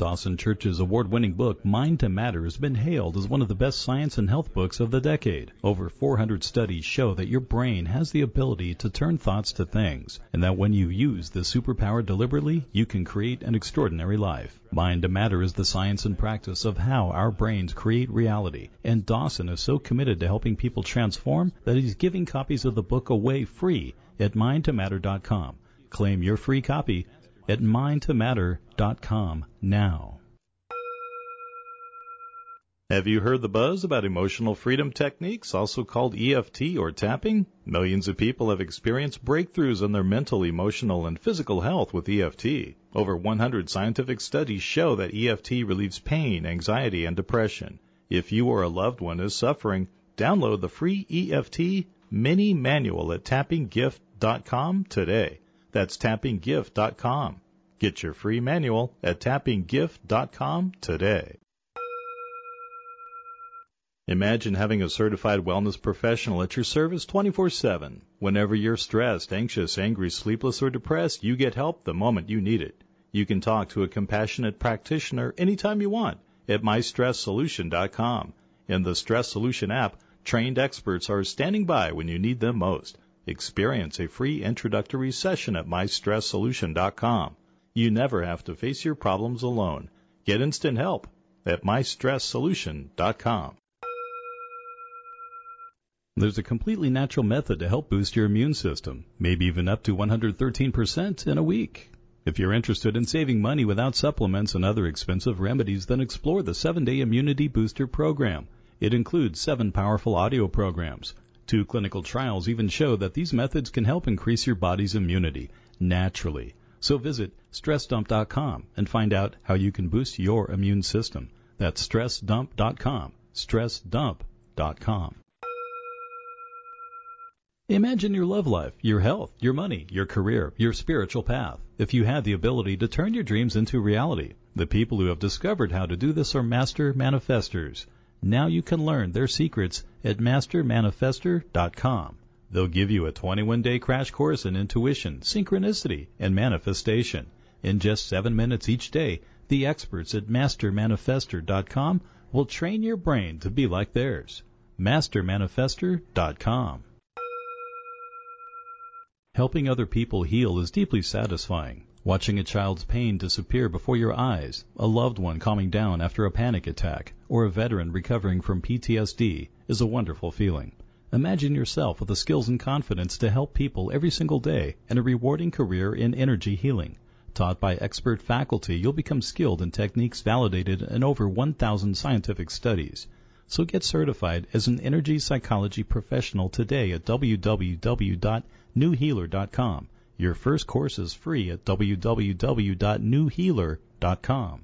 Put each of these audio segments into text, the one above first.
Dawson Church's award winning book, Mind to Matter, has been hailed as one of the best science and health books of the decade. Over 400 studies show that your brain has the ability to turn thoughts to things, and that when you use this superpower deliberately, you can create an extraordinary life. Mind to Matter is the science and practice of how our brains create reality, and Dawson is so committed to helping people transform that he's giving copies of the book away free at mindtomatter.com. Claim your free copy at mindtomatter.com now. Have you heard the buzz about emotional freedom techniques, also called EFT or tapping? Millions of people have experienced breakthroughs in their mental, emotional, and physical health with EFT. Over 100 scientific studies show that EFT relieves pain, anxiety, and depression. If you or a loved one is suffering, download the free EFT mini manual at tappinggift.com today. That's tappinggift.com. Get your free manual at tappinggift.com today. Imagine having a certified wellness professional at your service 24 7. Whenever you're stressed, anxious, angry, sleepless, or depressed, you get help the moment you need it. You can talk to a compassionate practitioner anytime you want at mystresssolution.com. In the Stress Solution app, trained experts are standing by when you need them most. Experience a free introductory session at mystresssolution.com. You never have to face your problems alone. Get instant help at mystresssolution.com. There's a completely natural method to help boost your immune system, maybe even up to 113% in a week. If you're interested in saving money without supplements and other expensive remedies, then explore the 7-Day Immunity Booster program. It includes 7 powerful audio programs. Two clinical trials even show that these methods can help increase your body's immunity naturally. So visit stressdump.com and find out how you can boost your immune system. That's stressdump.com. Stressdump.com. Imagine your love life, your health, your money, your career, your spiritual path. If you had the ability to turn your dreams into reality, the people who have discovered how to do this are master manifestors. Now you can learn their secrets at mastermanifestor.com. They'll give you a 21 day crash course in intuition, synchronicity, and manifestation. In just seven minutes each day, the experts at mastermanifestor.com will train your brain to be like theirs. mastermanifestor.com. Helping other people heal is deeply satisfying. Watching a child's pain disappear before your eyes, a loved one calming down after a panic attack, or a veteran recovering from PTSD is a wonderful feeling. Imagine yourself with the skills and confidence to help people every single day and a rewarding career in energy healing. Taught by expert faculty, you'll become skilled in techniques validated in over 1,000 scientific studies. So get certified as an energy psychology professional today at www.newhealer.com. Your first course is free at www.newhealer.com.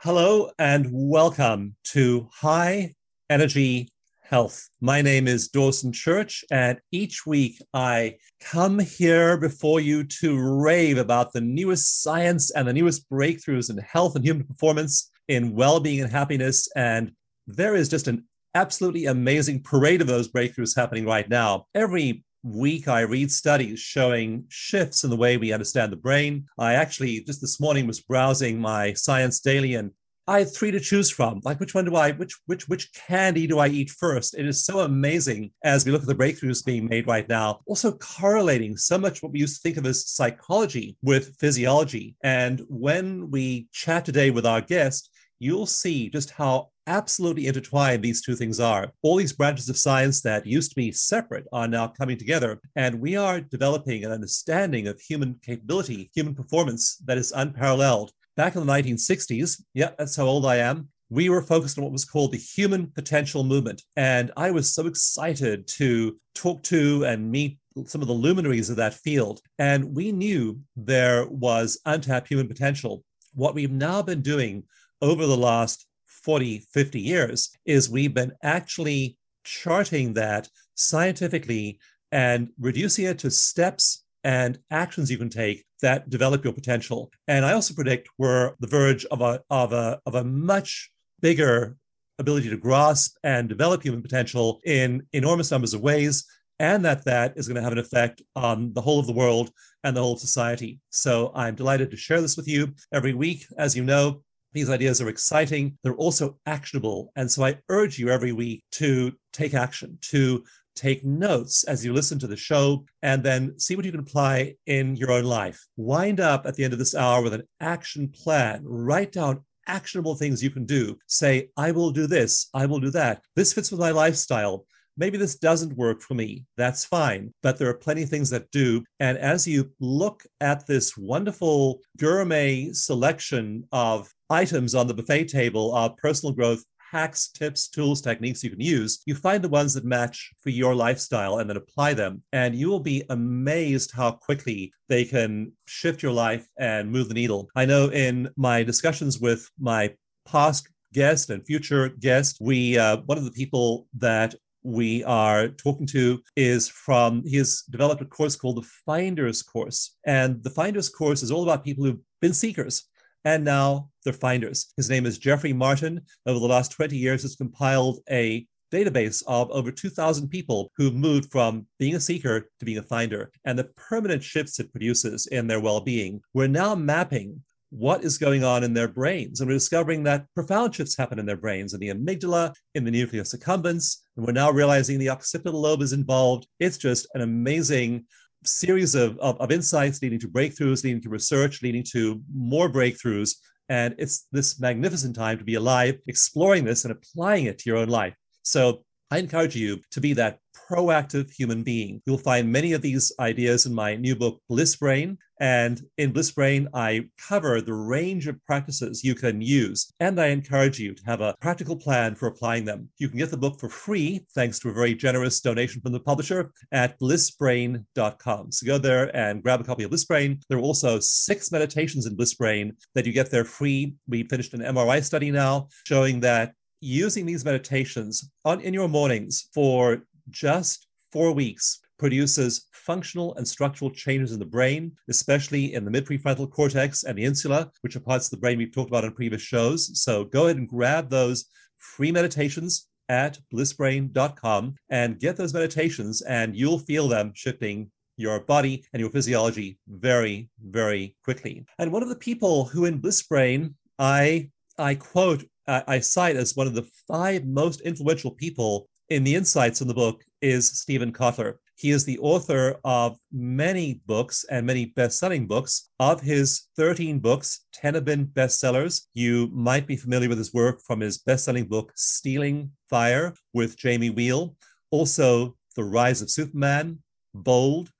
Hello and welcome to High Energy Health. My name is Dawson Church, and each week I come here before you to rave about the newest science and the newest breakthroughs in health and human performance, in well being and happiness. And there is just an absolutely amazing parade of those breakthroughs happening right now. Every week I read studies showing shifts in the way we understand the brain. I actually just this morning was browsing my Science Daily and I had three to choose from. Like, which one do I, which, which, which candy do I eat first? It is so amazing as we look at the breakthroughs being made right now. Also, correlating so much what we used to think of as psychology with physiology. And when we chat today with our guest, you'll see just how absolutely intertwined these two things are. All these branches of science that used to be separate are now coming together, and we are developing an understanding of human capability, human performance that is unparalleled back in the 1960s, yeah, that's how old I am. we were focused on what was called the human potential movement. And I was so excited to talk to and meet some of the luminaries of that field. And we knew there was untapped human potential. What we've now been doing over the last 40, 50 years is we've been actually charting that scientifically and reducing it to steps and actions you can take that develop your potential. And I also predict we're the verge of a of a of a much bigger ability to grasp and develop human potential in enormous numbers of ways and that that is going to have an effect on the whole of the world and the whole of society. So I'm delighted to share this with you every week. As you know, these ideas are exciting. They're also actionable. And so I urge you every week to take action, to take notes as you listen to the show, and then see what you can apply in your own life. Wind up at the end of this hour with an action plan. Write down actionable things you can do. Say, I will do this, I will do that. This fits with my lifestyle. Maybe this doesn't work for me. That's fine. But there are plenty of things that do. And as you look at this wonderful gourmet selection of items on the buffet table are personal growth hacks, tips, tools, techniques you can use, you find the ones that match for your lifestyle and then apply them. And you will be amazed how quickly they can shift your life and move the needle. I know in my discussions with my past guest and future guest, we, uh, one of the people that we are talking to is from he has developed a course called the finders course and the finders course is all about people who've been seekers and now they're finders. His name is Jeffrey Martin. Over the last 20 years, has compiled a database of over 2,000 people who've moved from being a seeker to being a finder and the permanent shifts it produces in their well being. We're now mapping what is going on in their brains. And we're discovering that profound shifts happen in their brains, in the amygdala, in the nucleus accumbens. And we're now realizing the occipital lobe is involved. It's just an amazing series of, of, of insights leading to breakthroughs, leading to research, leading to more breakthroughs. And it's this magnificent time to be alive, exploring this and applying it to your own life. So I encourage you to be that proactive human being. You'll find many of these ideas in my new book, Bliss Brain. And in Bliss Brain, I cover the range of practices you can use. And I encourage you to have a practical plan for applying them. You can get the book for free, thanks to a very generous donation from the publisher at blissbrain.com. So go there and grab a copy of Bliss Brain. There are also six meditations in Bliss Brain that you get there free. We finished an MRI study now showing that using these meditations on in your mornings for just four weeks produces functional and structural changes in the brain, especially in the midprefrontal cortex and the insula, which are parts of the brain we've talked about in previous shows. So go ahead and grab those free meditations at blissbrain.com and get those meditations, and you'll feel them shifting your body and your physiology very, very quickly. And one of the people who in Bliss Brain I I quote I cite as one of the five most influential people in the insights in the book is Steven Kotler. He is the author of many books and many best-selling books. Of his 13 books, 10 have been bestsellers. You might be familiar with his work from his best-selling book, Stealing Fire with Jamie Wheal. Also, The Rise of Superman, Bold,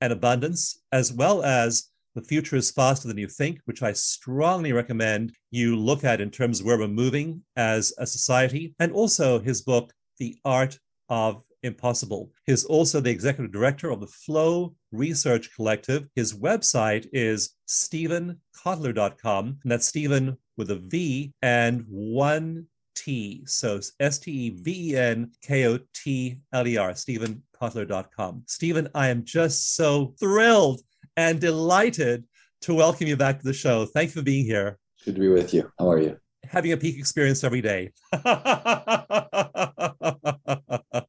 and Abundance, as well as The Future is Faster Than You Think, which I strongly recommend you look at in terms of where we're moving as a society. And also his book, the art of impossible. He's also the executive director of the Flow Research Collective. His website is stevenkotler.com, and that's Steven with a V and one T. So S T E V E N K O T L E R, stevenkotler.com. Steven, I am just so thrilled and delighted to welcome you back to the show. Thank you for being here. Good to be with you. How are you? Having a peak experience every day.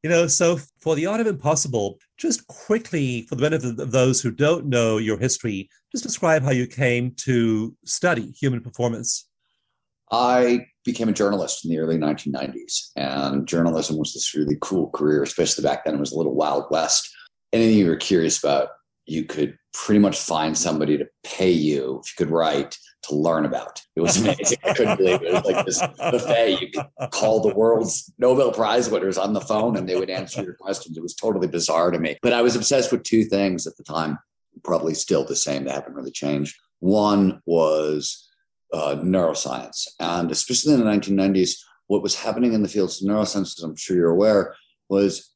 you know, so for the art of impossible, just quickly, for the benefit of those who don't know your history, just describe how you came to study human performance. I became a journalist in the early 1990s, and journalism was this really cool career, especially back then. It was a little wild west. Anything you were curious about, you could pretty much find somebody to pay you if you could write to learn about. It was amazing. I couldn't believe it. It was like this buffet. You could call the world's Nobel Prize winners on the phone and they would answer your questions. It was totally bizarre to me. But I was obsessed with two things at the time, probably still the same. They haven't really changed. One was uh, neuroscience. And especially in the 1990s, what was happening in the fields of neuroscience, as I'm sure you're aware, was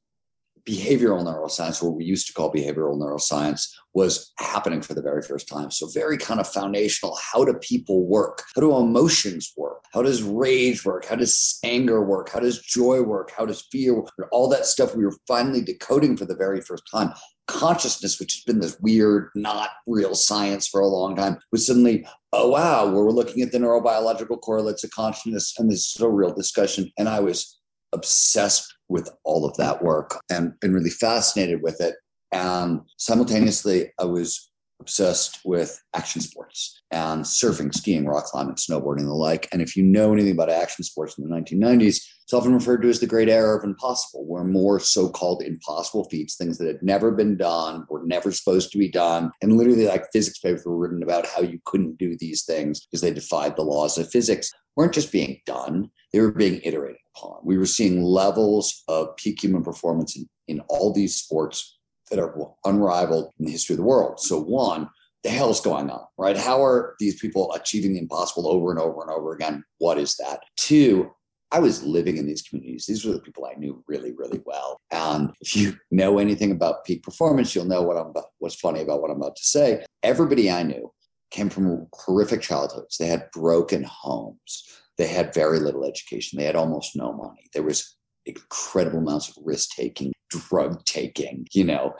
behavioral neuroscience, what we used to call behavioral neuroscience, was happening for the very first time. So, very kind of foundational. How do people work? How do emotions work? How does rage work? How does anger work? How does joy work? How does fear work? All that stuff we were finally decoding for the very first time. Consciousness, which has been this weird, not real science for a long time, was suddenly, oh, wow, we're looking at the neurobiological correlates of consciousness, and this is a real discussion. And I was obsessed with all of that work and been really fascinated with it. And simultaneously, I was obsessed with action sports and surfing, skiing, rock climbing, snowboarding, the like. And if you know anything about action sports in the 1990s, it's often referred to as the great era of impossible, where more so called impossible feats, things that had never been done, were never supposed to be done. And literally, like physics papers were written about how you couldn't do these things because they defied the laws of physics, weren't just being done, they were being iterated upon. We were seeing levels of peak human performance in, in all these sports that are unrivaled in the history of the world. So, one, the hell is going on, right? How are these people achieving the impossible over and over and over again? What is that? Two, I was living in these communities. These were the people I knew really, really well. And if you know anything about peak performance, you'll know what I'm about, what's funny about what I'm about to say. Everybody I knew came from horrific childhoods. They had broken homes. They had very little education. They had almost no money. There was incredible amounts of risk taking, drug taking, you know,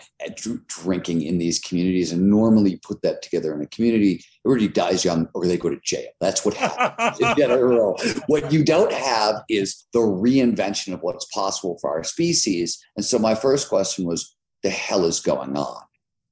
drinking in these communities. And normally put that together in a community, everybody dies young or they go to jail. That's what happens in general. What you don't have is the reinvention of what's possible for our species. And so my first question was, the hell is going on?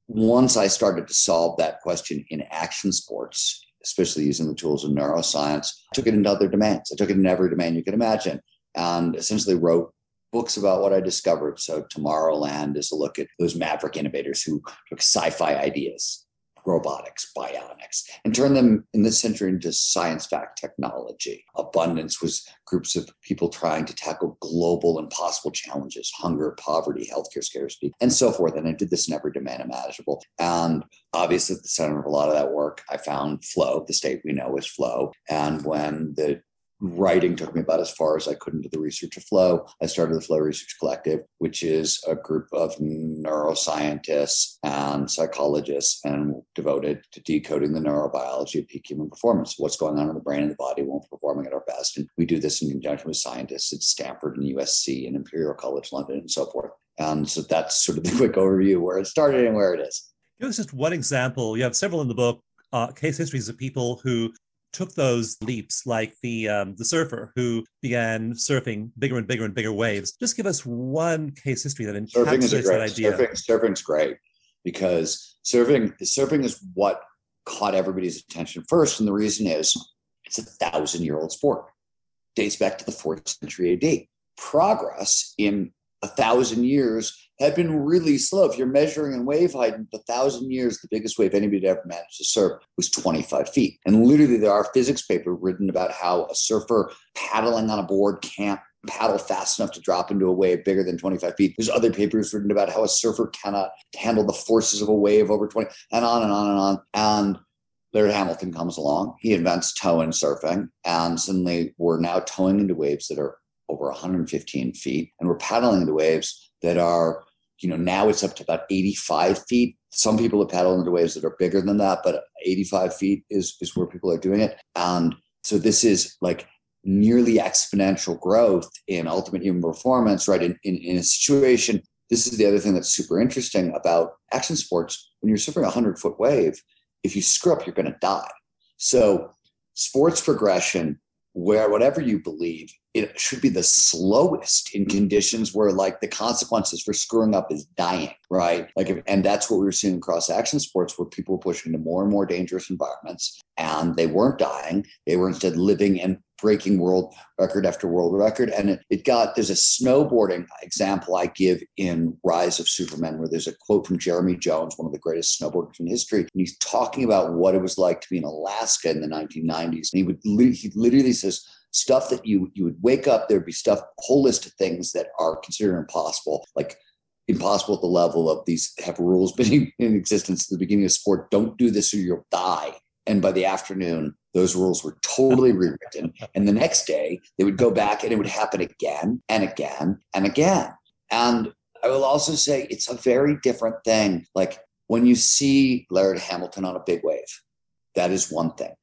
Once I started to solve that question in action sports, especially using the tools of neuroscience. Took it into other domains. I took it in every domain you could imagine and essentially wrote books about what I discovered. So Tomorrowland is a look at those maverick innovators who took sci-fi ideas, robotics, bionics, and turn them in this century into science fact technology. Abundance was groups of people trying to tackle global impossible challenges, hunger, poverty, healthcare scarcity, and so forth. And I did this in every domain imaginable. And obviously at the center of a lot of that work, I found flow, the state we know is flow. And when the writing took me about as far as I could into the research of flow. I started the Flow Research Collective, which is a group of neuroscientists and psychologists and devoted to decoding the neurobiology of peak human performance, what's going on in the brain and the body when we're performing at our best. And we do this in conjunction with scientists at Stanford and USC and Imperial College London and so forth. And so that's sort of the quick overview where it started and where it is. Give us just one example. You have several in the book, uh, case histories of people who took those leaps, like the um, the surfer who began surfing bigger and bigger and bigger waves. Just give us one case history that encapsulates that idea. Surfing, surfing's great because surfing surfing is what caught everybody's attention first, and the reason is it's a thousand year old sport, dates back to the fourth century AD. Progress in a thousand years had been really slow. If you're measuring in wave height, in a thousand years, the biggest wave anybody ever managed to surf was 25 feet. And literally, there are physics papers written about how a surfer paddling on a board can't paddle fast enough to drop into a wave bigger than 25 feet. There's other papers written about how a surfer cannot handle the forces of a wave over 20, and on and on and on. And Laird Hamilton comes along. He invents tow in surfing, and suddenly we're now towing into waves that are over 115 feet, and we're paddling into waves that are you know, now it's up to about 85 feet. Some people have paddled into waves that are bigger than that, but 85 feet is, is where people are doing it. And so this is like nearly exponential growth in ultimate human performance, right? In, in, in a situation, this is the other thing that's super interesting about action sports. When you're surfing a 100 foot wave, if you screw up, you're going to die. So sports progression where whatever you believe, it should be the slowest in mm-hmm. conditions where like the consequences for screwing up is dying, right? Like, and that's what we were seeing across action sports where people were pushing into more and more dangerous environments and they weren't dying. They were instead living in breaking world record after world record. And it, it, got, there's a snowboarding example I give in Rise of Superman, where there's a quote from Jeremy Jones, one of the greatest snowboarders in history. And he's talking about what it was like to be in Alaska in the 1990s. And he would, he literally says, stuff that you, you would wake up, there'd be stuff, whole list of things that are considered impossible, like impossible at the level of these have rules been in existence at the beginning of sport. Don't do this or you'll die. And by the afternoon, those rules were totally rewritten. And the next day, they would go back and it would happen again and again and again. And I will also say it's a very different thing. Like when you see Laird Hamilton on a big wave, that is one thing.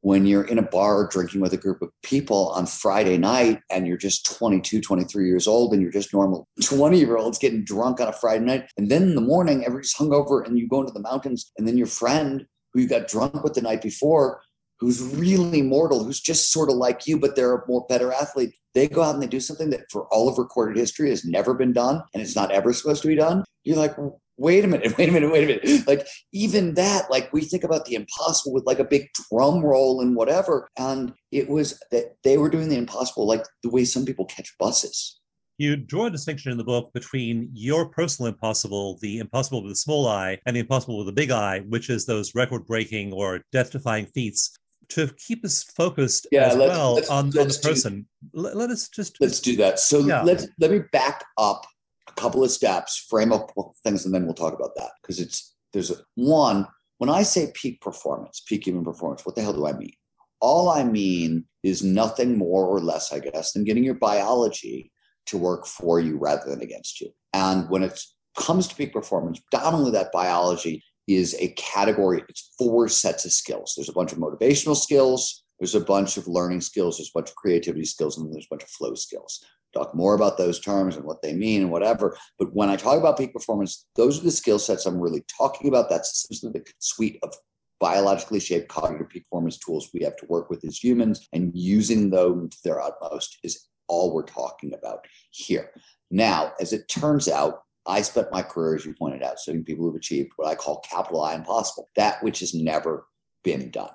When you're in a bar drinking with a group of people on Friday night and you're just 22, 23 years old and you're just normal 20 year olds getting drunk on a Friday night. And then in the morning, everybody's hungover and you go into the mountains and then your friend who you got drunk with the night before who's really mortal, who's just sort of like you, but they're a more better athlete. They go out and they do something that for all of recorded history has never been done and it's not ever supposed to be done. You're like, wait a minute, wait a minute, wait a minute. Like even that, like we think about the impossible with like a big drum roll and whatever. And it was that they were doing the impossible like the way some people catch buses. You draw a distinction in the book between your personal impossible, the impossible with a small I, and the impossible with a big I, which is those record breaking or death defying feats to keep us focused yeah, as let's, well let's, on, let's on the person. Do, let, let, us just let's do that. So yeah. let's let me back up a couple of steps, frame up things, and then we'll talk about that because it's there's a, one. When I say peak performance, peak human performance, what the hell do I mean? All I mean is nothing more or less, I guess, than getting your biology to work for you rather than against you. And when it comes to peak performance, not only that biology, is a category, it's four sets of skills. There's a bunch of motivational skills, there's a bunch of learning skills, there's a bunch of creativity skills, and there's a bunch of flow skills. Talk more about those terms and what they mean and whatever. But when I talk about peak performance, those are the skill sets I'm really talking about. That's the suite of biologically shaped cognitive performance tools we have to work with as humans, and using them to their utmost is all we're talking about here. Now, as it turns out, I spent my career, as you pointed out, studying people who've achieved what I call capital I impossible, that which has never been done.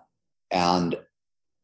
And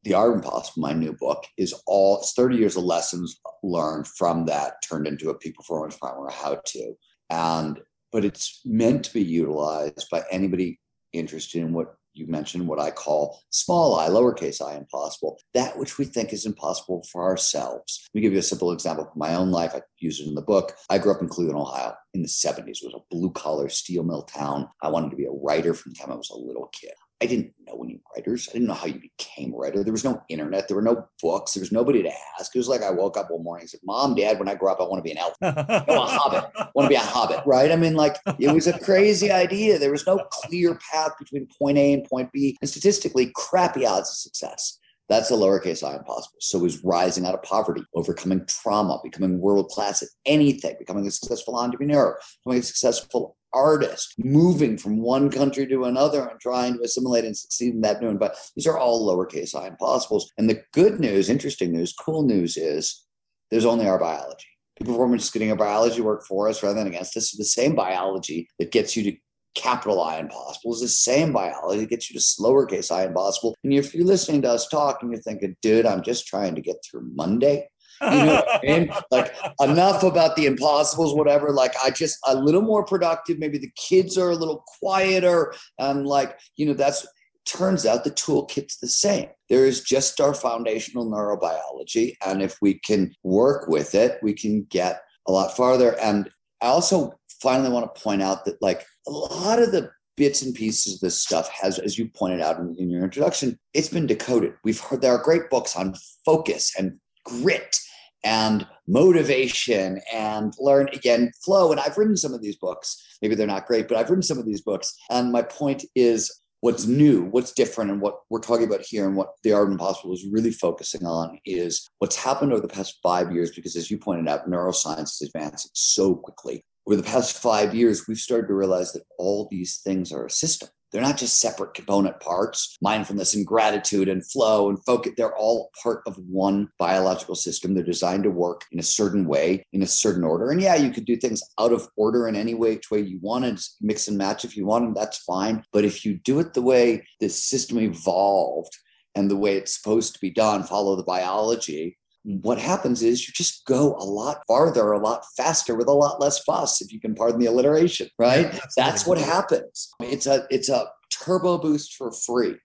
the Art of Impossible, my new book, is all it's 30 years of lessons learned from that turned into a peak performance primer, how to. And but it's meant to be utilized by anybody interested in what you mentioned what I call small i, lowercase i, impossible, that which we think is impossible for ourselves. Let me give you a simple example from my own life. I use it in the book. I grew up in Cleveland, Ohio in the 70s. It was a blue collar steel mill town. I wanted to be a writer from the time I was a little kid. I didn't know any writers. I didn't know how you became a writer. There was no internet. There were no books. There was nobody to ask. It was like I woke up one morning and said, Mom, Dad, when I grow up, I want to be an elf. I want a hobbit. I want to be a hobbit, right? I mean, like, it was a crazy idea. There was no clear path between point A and point B. And statistically, crappy odds of success. That's a lowercase i impossible. So was rising out of poverty, overcoming trauma, becoming world class at anything, becoming a successful entrepreneur, becoming a successful artist, moving from one country to another and trying to assimilate and succeed in that new environment. These are all lowercase i impossibles. And the good news, interesting news, cool news is there's only our biology. Peak performance is getting our biology work for us rather than against us. The same biology that gets you to capital I impossible is the same biology that gets you to lowercase i impossible. And if you're listening to us talk and you're thinking, dude, I'm just trying to get through Monday, you know what I mean? Like enough about the impossibles, whatever. Like I just a little more productive. Maybe the kids are a little quieter. And like, you know, that's turns out the toolkit's the same. There is just our foundational neurobiology. And if we can work with it, we can get a lot farther. And I also finally want to point out that like a lot of the bits and pieces of this stuff has, as you pointed out in, in, your introduction, it's been decoded. We've heard there are great books on focus and grit and motivation and learn again flow. And I've written some of these books. Maybe they're not great, but I've written some of these books. And my point is what's new, what's different, and what we're talking about here, and what the Art of Impossible is really focusing on is what's happened over the past five years. Because as you pointed out, neuroscience is advancing so quickly. Over the past five years, we've started to realize that all these things are a system. They're not just separate component parts. Mindfulness and gratitude and flow and focus, they're all part of one biological system. They're designed to work in a certain way, in a certain order. And yeah, you could do things out of order in any way, which way you want wanted, mix and match if you wanted, that's fine. But if you do it the way the system evolved and the way it's supposed to be done, follow the biology, what happens is you just go a lot farther, a lot faster with a lot less fuss, if you can pardon the alliteration, right? Yeah, that's, what happens. It's a it's a turbo boost for free.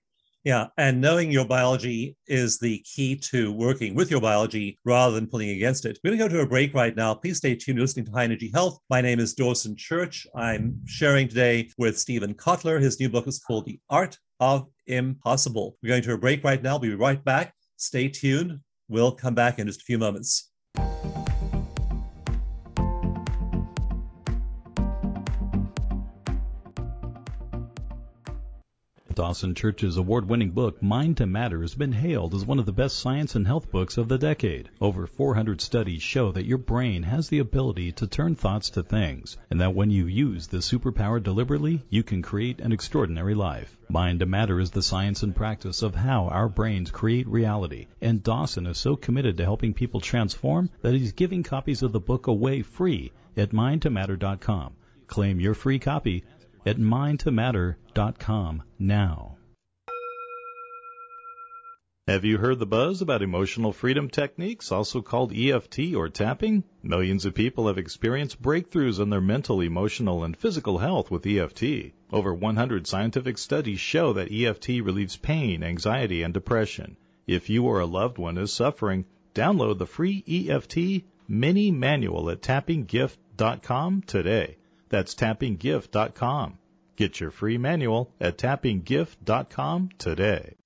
Yeah, and knowing your biology is the key to working with your biology rather than pulling against it. We're going to go to a break right now. Please stay tuned. You're listening to High Energy Health. My name is Dawson Church. I'm sharing today with Steven Kotler. His new book is called The Art of Impossible. We're going to a break right now. We'll be right back. Stay tuned. We'll come back in just a few moments. Dawson Church's award winning book, Mind to Matter, has been hailed as one of the best science and health books of the decade. Over 400 studies show that your brain has the ability to turn thoughts to things, and that when you use this superpower deliberately, you can create an extraordinary life. Mind to Matter is the science and practice of how our brains create reality, and Dawson is so committed to helping people transform that he's giving copies of the book away free at mindtomatter.com. Claim your free copy at mindtomatter.com now. Have you heard the buzz about emotional freedom techniques, also called EFT or tapping? Millions of people have experienced breakthroughs in their mental, emotional, and physical health with EFT. Over 100 scientific studies show that EFT relieves pain, anxiety, and depression. If you or a loved one is suffering, download the free EFT mini manual at tappinggift.com today. That's tappinggift.com. Get your free manual at tappinggift.com today.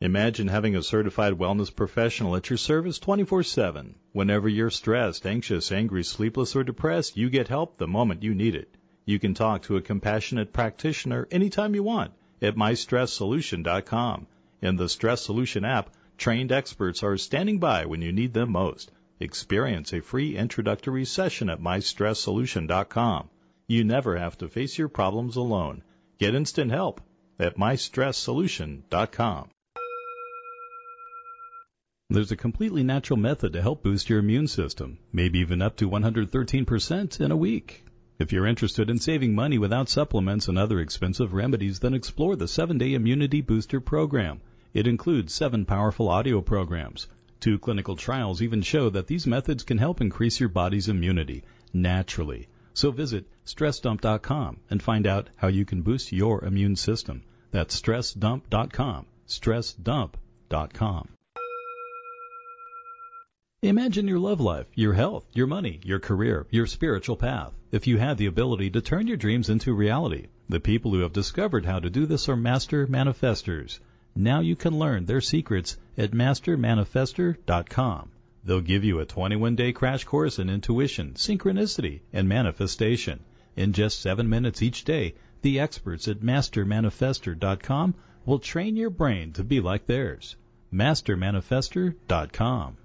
Imagine having a certified wellness professional at your service 24 7. Whenever you're stressed, anxious, angry, sleepless, or depressed, you get help the moment you need it. You can talk to a compassionate practitioner anytime you want at mystresssolution.com. In the Stress Solution app, trained experts are standing by when you need them most. Experience a free introductory session at mystresssolution.com. You never have to face your problems alone. Get instant help at mystresssolution.com. There's a completely natural method to help boost your immune system, maybe even up to 113% in a week. If you're interested in saving money without supplements and other expensive remedies, then explore the 7-Day Immunity Booster program. It includes 7 powerful audio programs Two clinical trials even show that these methods can help increase your body's immunity naturally. So visit stressdump.com and find out how you can boost your immune system. That's stressdump.com. Stressdump.com. Imagine your love life, your health, your money, your career, your spiritual path. If you had the ability to turn your dreams into reality, the people who have discovered how to do this are master manifestors. Now you can learn their secrets at mastermanifestor.com. They'll give you a 21 day crash course in intuition, synchronicity, and manifestation. In just seven minutes each day, the experts at mastermanifestor.com will train your brain to be like theirs. mastermanifestor.com.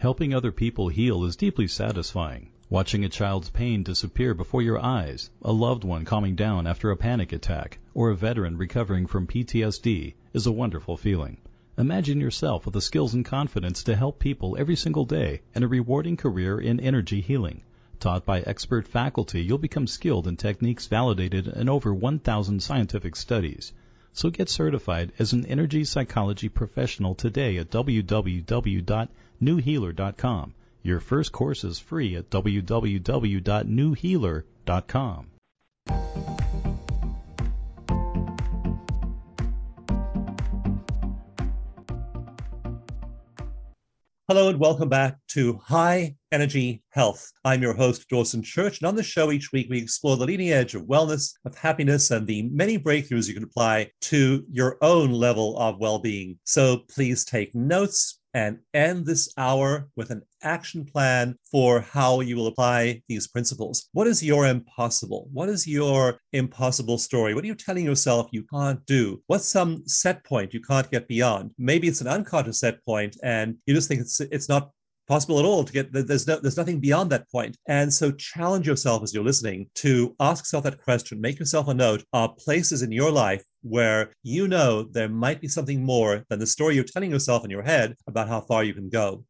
Helping other people heal is deeply satisfying. Watching a child's pain disappear before your eyes, a loved one calming down after a panic attack, or a veteran recovering from PTSD is a wonderful feeling. Imagine yourself with the skills and confidence to help people every single day and a rewarding career in energy healing. Taught by expert faculty, you'll become skilled in techniques validated in over 1,000 scientific studies. So get certified as an energy psychology professional today at www.newhealer.com your first course is free at www.newhealer.com. Hello and welcome back to High Energy Health. I'm your host, Dawson Church, and on the show each week we explore the leading edge of wellness, of happiness, and the many breakthroughs you can apply to your own level of well being. So please take notes, and end this hour with an action plan for how you will apply these principles. What is your impossible? What is your impossible story? What are you telling yourself you can't do? What's some set point you can't get beyond? Maybe it's an unconscious set point and you just think it's it's not possible at all to get there's no there's nothing beyond that point. And so challenge yourself as you're listening to ask yourself that question make yourself a note of places in your life where you know there might be something more than the story you're telling yourself in your head about how far you can go.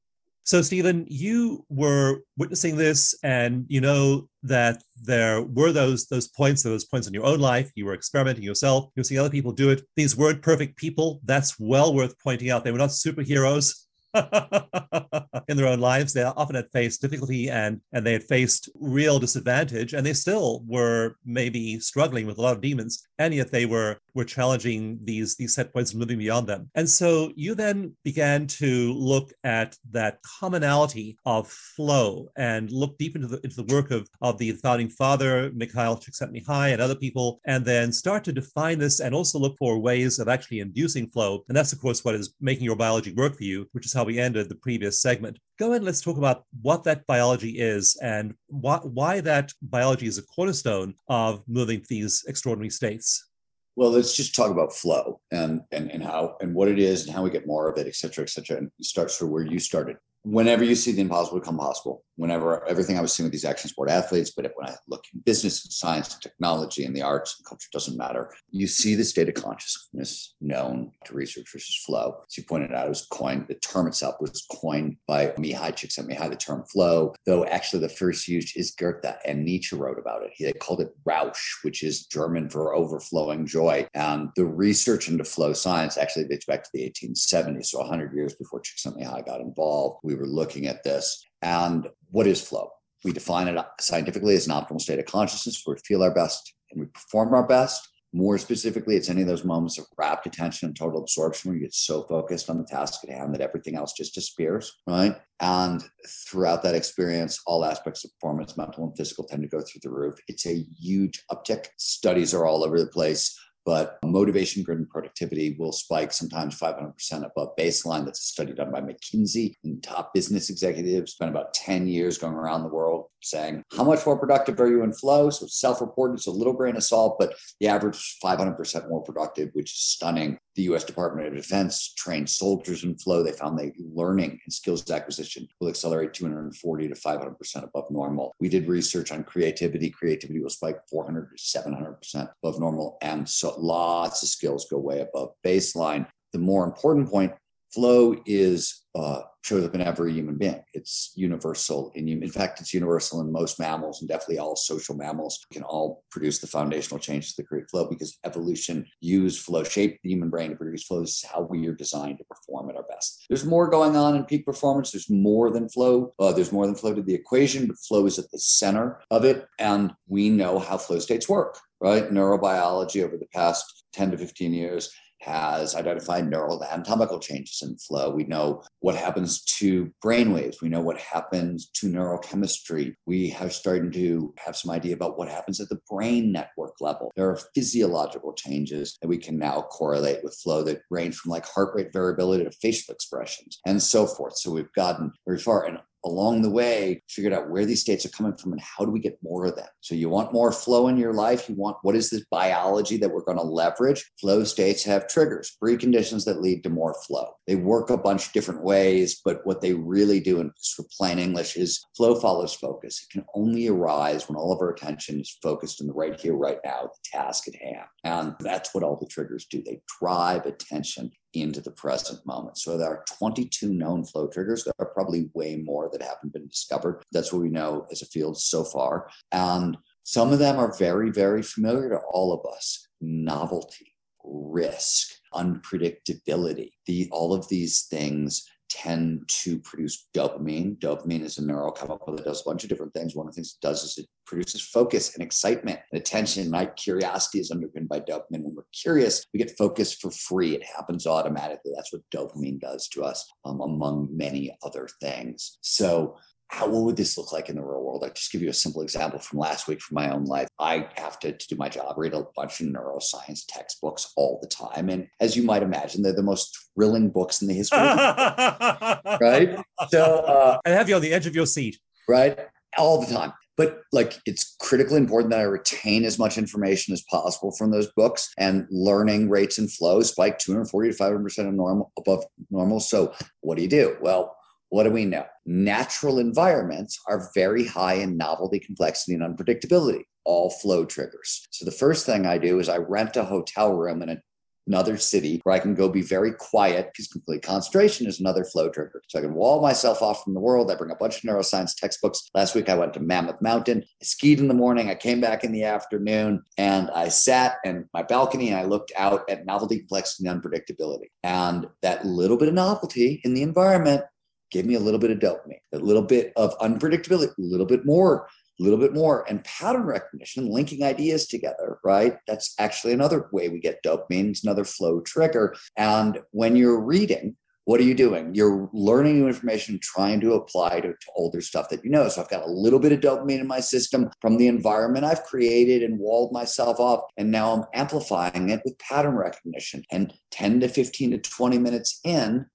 So Steven you were witnessing this and you know that there were those those points those points in your own life. You were experimenting yourself. You were seeing other people do it. These weren't perfect people. That's well worth pointing out. They were not superheroes in their own lives. They often had faced difficulty and and they had faced real disadvantage, and they still were maybe struggling with a lot of demons, and yet they were were challenging these these set points and moving beyond them. And so you then began to look at that commonality of flow and look deep into the into the work of of the founding father Mikhail Csikszentmihalyi and other people, and then start to define this and also look for ways of actually inducing flow. And that's of course what is making your biology work for you, which is how we ended the previous segment. Go ahead and let's talk about what that biology is and why, why that biology is a cornerstone of moving these extraordinary states. Well, let's just talk about flow and, and, and how and what it is and how we get more of it, et cetera, et cetera. And start sort of where you started whenever you see the impossible become possible, whenever everything I was seeing with these action sport athletes, but when I look in business and science and technology and the arts and culture, doesn't matter. You see the state of consciousness known to researchers as flow. As you pointed out, it was coined, the term itself was coined by Mihaly Csikszentmihalyi, the term flow, though actually the first used is Goethe and Nietzsche wrote about it. They called it Rausch, which is German for overflowing joy. And the research into flow science actually dates back to the 1870s, so 100 years before Csikszentmihalyi got involved. We were looking at this. And what is flow? We define it scientifically as an optimal state of consciousness where we feel our best and we perform our best. More specifically, it's any of those moments of rapt attention and total absorption where you get so focused on the task at hand that everything else just disappears, right? And throughout that experience, all aspects of performance, mental and physical, tend to go through the roof. It's a huge uptick. Studies are all over the place but motivation, grit, and productivity will spike sometimes 500% above baseline. That's a study done by McKinsey and top business executives. Spent about 10 years going around the world saying, How much more productive are you in flow? So self reported, it's a little grain of salt, but the average is 500% more productive, which is stunning. The US Department of Defense trained soldiers in flow. They found that learning and skills acquisition will accelerate 240 to 500% above normal. We did research on creativity. Creativity will spike 400 to 700% above normal. And so lots of skills go way above baseline. The more important point flow is uh, shows up in every human being. It's universal in In fact, it's universal in most mammals and definitely all social mammals can all produce the foundational changes that create flow because evolution used flow, shaped the human brain to produce flow. This is how we are designed to perform at our best. There's more going on in peak performance. There's more than flow. Uh, there's more than flow to the equation, but flow is at the center of it. And we know how flow states work, right? Neurobiology over the past 10 to 15 years has identified neural anatomical changes in flow. We know what happens to brain waves. We know what happens to neurochemistry. We have started to have some idea about what happens at the brain network level. There are physiological changes that we can now correlate with flow that range from like heart rate variability to facial expressions and so forth. So we've gotten very far. And along the way figured out where these states are coming from and how do we get more of them. So you want more flow in your life. You want what is this biology that we're going to leverage? Flow states have triggers preconditions that lead to more flow. They work a bunch of different ways but what they really do in plain english is flow follows focus. It can only arise when all of our attention is focused in the right here right now the task at hand. And that's what all the triggers do. They drive attention into the present moment. So there are 22 known flow triggers. There are probably way more that haven't been discovered. That's what we know as a field so far. And some of them are very, very familiar to all of us novelty, risk, unpredictability. The, all of these things tend to produce dopamine. Dopamine is a neurochemical that does a bunch of different things. One of the things it does is it produces focus and excitement and attention. My curiosity is underpinned by dopamine. When we're curious, we get focus for free. It happens automatically. That's what dopamine does to us, um, among many other things. So how what would this look like in the real world? I'll just give you a simple example from last week from my own life. I have to, to do my job, read a bunch of neuroscience textbooks all the time. And as you might imagine, they're the most thrilling books in the history of the right? So uh, I have you on the edge of your seat. Right? All the time. But like it's critically important that I retain as much information as possible from those books and learning rates and flows spike 240 to 500% of normal above normal. So what do you do? Well, what do we know? Natural environments are very high in novelty, complexity, and unpredictability, all flow triggers. So the first thing I do is I rent a hotel room in a another city where I can go be very quiet because complete concentration is another flow trigger. So I can wall myself off from the world. I bring a bunch of neuroscience textbooks. Last week I went to Mammoth Mountain. I skied in the morning. I came back in the afternoon and I sat in my balcony and I looked out at novelty, complexity, and unpredictability. And that little bit of novelty in the environment gave me a little bit of dopamine, a little bit of unpredictability, a little bit more a little bit more and pattern recognition linking ideas together right? That's actually another way we get dopamine. It's another flow trigger. And when you're reading what are you doing? You're learning new information trying to apply to, to older stuff that you know. So i've got a little bit of dopamine in my system from the environment i've created and walled myself off and now i'm amplifying it with pattern recognition. And 10 to 15 to 20 minutes in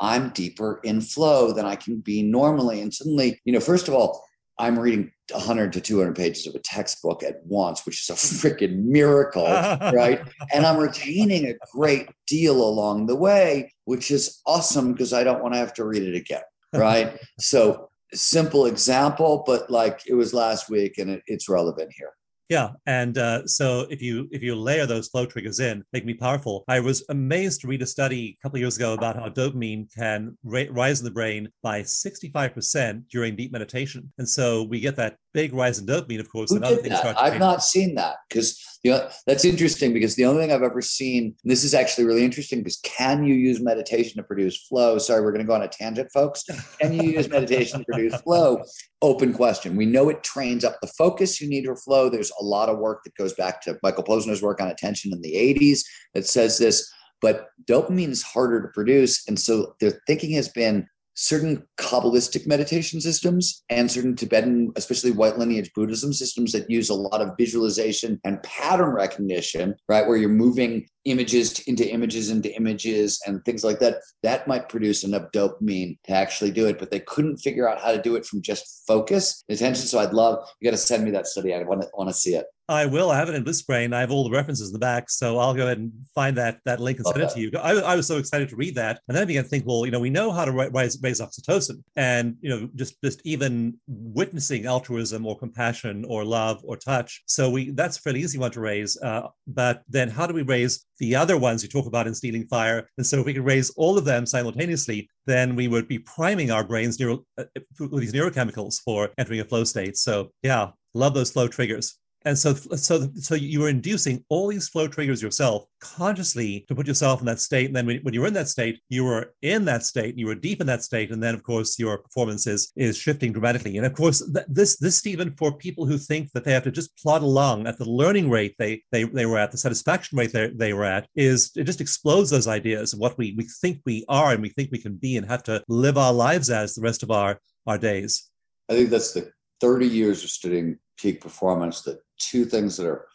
i'm deeper in flow than i can be normally and suddenly you know first of all I'm reading 100 to 200 pages of a textbook at once, which is a freaking miracle, right? And I'm retaining a great deal along the way, which is awesome because I don't want to have to read it again, right? so, simple example, but like it was last week and it, it's relevant here. Yeah, and uh, so if you if you layer those flow triggers in, make me powerful. I was amazed to read a study a couple years ago about how dopamine can ra- rise in the brain by 65% during deep meditation, and so we get that big rise in dopamine, of course. Who and other things that? I've not seen that because you know, that's interesting because the only thing I've ever seen, this is actually really interesting because can you use meditation to produce flow? Sorry, we're going to go on a tangent, folks. Can you use meditation to produce flow? Open question. We know it trains up the focus you need for flow. There's a lot of work that goes back to Michael Posner's work on attention in the 80s that says this, but dopamine is harder to produce. And so their thinking has been certain Kabbalistic meditation systems and certain Tibetan, especially white lineage Buddhism systems that use a lot of visualization and pattern recognition, right? Where you're moving images into images into images and things like that. That might produce enough dopamine to actually do it, but they couldn't figure out how to do it from just focus and attention. So I'd love, you got to send me that study. I want to, want to see it. I will. I have it in Bliss Brain. I have all the references in the back, so I'll go ahead and find that that link and send okay. it to you. I, I, was so excited to read that, and then I began to think, well, you know, we know how to raise, raise oxytocin, and you know, just just even witnessing altruism or compassion or love or touch. So we that's a fairly easy one to raise. Uh, but then, how do we raise the other ones you talk about in Stealing Fire? And so, if we could raise all of them simultaneously, then we would be priming our brains neuro, uh, with these neurochemicals for entering a flow state. So, yeah, love those flow triggers. And so, so, so you were inducing all these flow triggers yourself consciously to put yourself in that state. And then when, when you were in that state, you were in that state, you were deep in that state. And then, of course, your performance is, is shifting dramatically. And of course, th- this, this, Steven, for people who think that they have to just plod along at the learning rate they, they, they were at, the satisfaction rate they, they were at, is it just explodes those ideas of what we, we think we are and we think we can be and have to live our lives as the rest of our, our days. I think that's the 30 years of studying peak performance the two things that are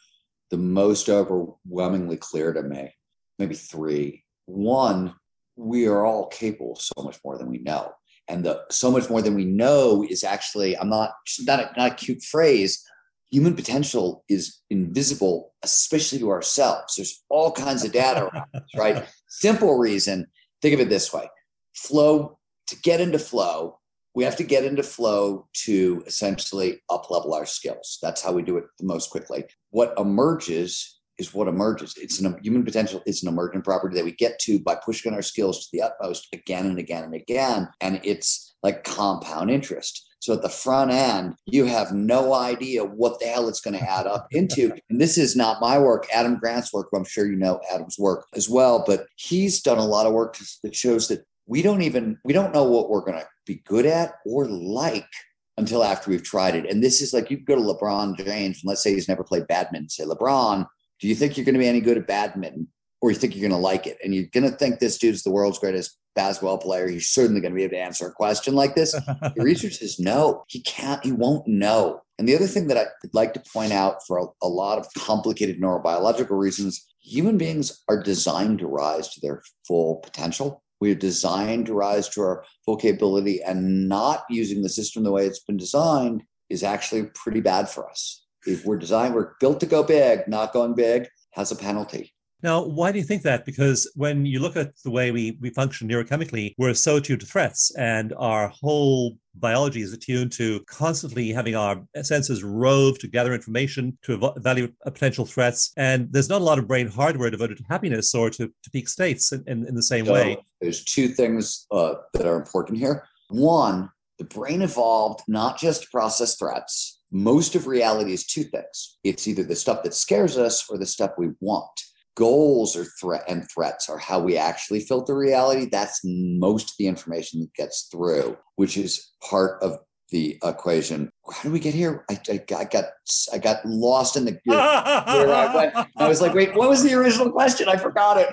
the most overwhelmingly clear to me, maybe three. One, we are all capable so much more than we know. And the so much more than we know is actually, I'm not not a, not a cute phrase. Human potential is invisible, especially to ourselves. There's all kinds of data around this, right? Simple reason. Think of it this way: flow to get into flow, we have to get into flow to essentially up level our skills. That's how we do it the most quickly. What emerges is what emerges. It's an human potential is an emergent property that we get to by pushing our skills to the utmost again and again and again. And it's like compound interest. So at the front end, you have no idea what the hell it's going to add up into. And this is not my work, Adam Grant's work. I'm sure you know Adam's work as well, but he's done a lot of work that shows that we don't even we don't know what we're going to be good at or like until after we've tried it. And this is like you go to lebron james and let's say he's never played badminton say lebron do you think you're going to be any good at badminton or you think you're going to like it? And you're going to think this dude's the world's greatest basketball player. He's certainly going to be able to answer a question like this. The research says no. He can't he won't know. And the other thing that i'd like to point out for a, a lot of complicated neurobiological reasons human beings are designed to rise to their full potential we're designed to rise to our full capability, and not using the system the way it's been designed is actually pretty bad for us. If we're designed, we're built to go big, not going big has a penalty. Now, why do you think that? Because when you look at the way we, we function neurochemically, we're so attuned to threats, and our whole biology is attuned to constantly having our senses rove to gather information, to evaluate potential threats. And there's not a lot of brain hardware devoted to happiness or to, to peak states in, in, in the same so way. There's two things uh, that are important here. One, the brain evolved not just to process threats. Most of reality is two things it's either the stuff that scares us or the stuff we want goals or threat and threats are how we actually filter reality. That's most of the information that gets through which is part of the equation. How did we get here? I, I, I got I got lost in the where I went. I was like, wait, what was the original question? I forgot it.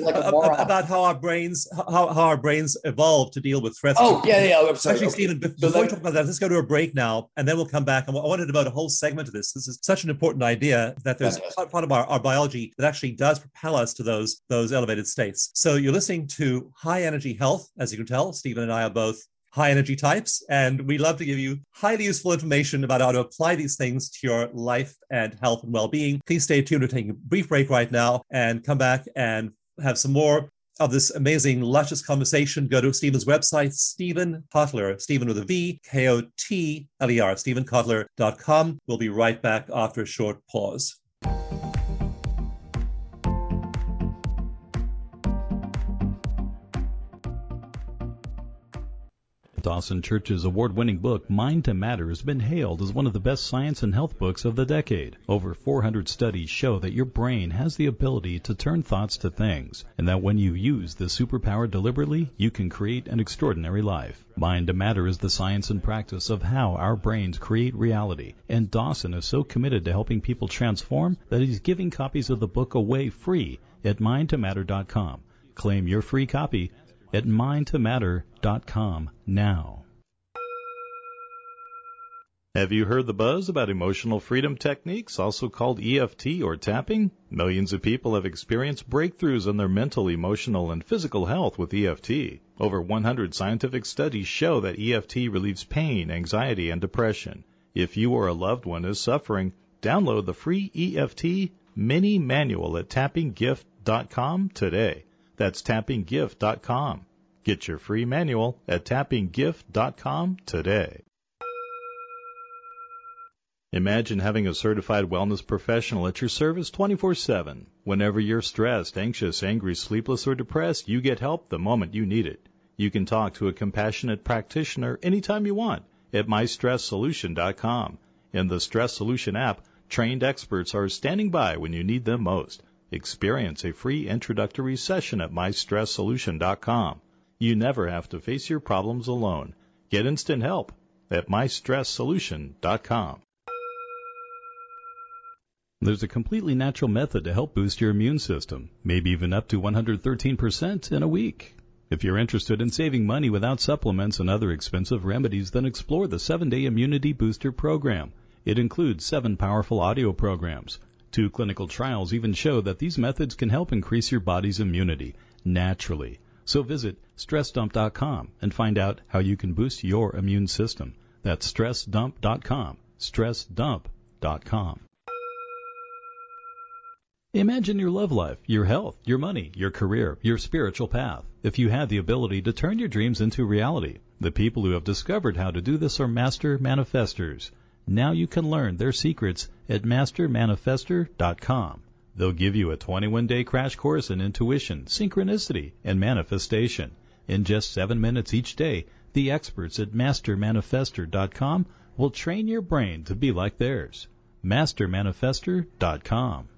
like about how our brains how, how our brains evolved to deal with threats. Oh yeah, yeah. I'm sorry. Actually, okay. Steven, before so we talk about that, let's go to a break now, and then we'll come back. And I wanted to devote a whole segment to this. This is such an important idea that there's part of our, our biology that actually does propel us to those those elevated states. So you're listening to High Energy Health, as you can tell. Steven and I are both high energy types. And we love to give you highly useful information about how to apply these things to your life and health and well being. Please stay tuned. We're taking a brief break right now and come back and have some more of this amazing, luscious conversation. Go to Steven's website, Steven Kotler, Steven with a V, K O T L E R, StevenKotler.com. We'll be right back after a short pause. Dawson Church's award winning book, Mind to Matter, has been hailed as one of the best science and health books of the decade. Over 400 studies show that your brain has the ability to turn thoughts to things, and that when you use the superpower deliberately, you can create an extraordinary life. Mind to Matter is the science and practice of how our brains create reality, and Dawson is so committed to helping people transform that he's giving copies of the book away free at mindtomatter.com. Claim your free copy at mindtomatter.com now. Have you heard the buzz about emotional freedom techniques, also called EFT or tapping? Millions of people have experienced breakthroughs in their mental, emotional, and physical health with EFT. Over 100 scientific studies show that EFT relieves pain, anxiety, and depression. If you or a loved one is suffering, download the free EFT mini manual at tappinggift.com today. That's tappinggift.com. Get your free manual at tappinggift.com today. Imagine having a certified wellness professional at your service 24 7. Whenever you're stressed, anxious, angry, sleepless, or depressed, you get help the moment you need it. You can talk to a compassionate practitioner anytime you want at mystresssolution.com. In the Stress Solution app, trained experts are standing by when you need them most. Experience a free introductory session at mystresssolution.com. You never have to face your problems alone. Get instant help at mystresssolution.com. There's a completely natural method to help boost your immune system, maybe even up to 113% in a week. If you're interested in saving money without supplements and other expensive remedies, then explore the 7-Day Immunity Booster program. It includes 7 powerful audio programs Two clinical trials even show that these methods can help increase your body's immunity naturally. So visit stressdump.com and find out how you can boost your immune system. That's stressdump.com. Stressdump.com. Imagine your love life, your health, your money, your career, your spiritual path. If you had the ability to turn your dreams into reality, the people who have discovered how to do this are master manifestors. Now you can learn their secrets at mastermanifestor.com. They'll give you a 21 day crash course in intuition, synchronicity, and manifestation. In just seven minutes each day, the experts at mastermanifestor.com will train your brain to be like theirs. mastermanifestor.com.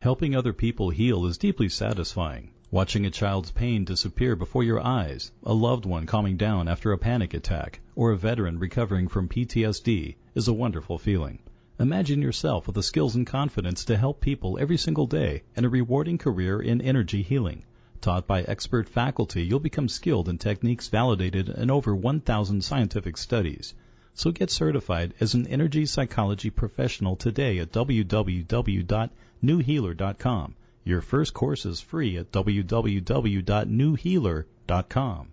Helping other people heal is deeply satisfying. Watching a child's pain disappear before your eyes, a loved one calming down after a panic attack, or a veteran recovering from PTSD is a wonderful feeling. Imagine yourself with the skills and confidence to help people every single day and a rewarding career in energy healing. Taught by expert faculty, you'll become skilled in techniques validated in over 1,000 scientific studies. So get certified as an energy psychology professional today at www.newhealer.com your first course is free at www.newhealer.com.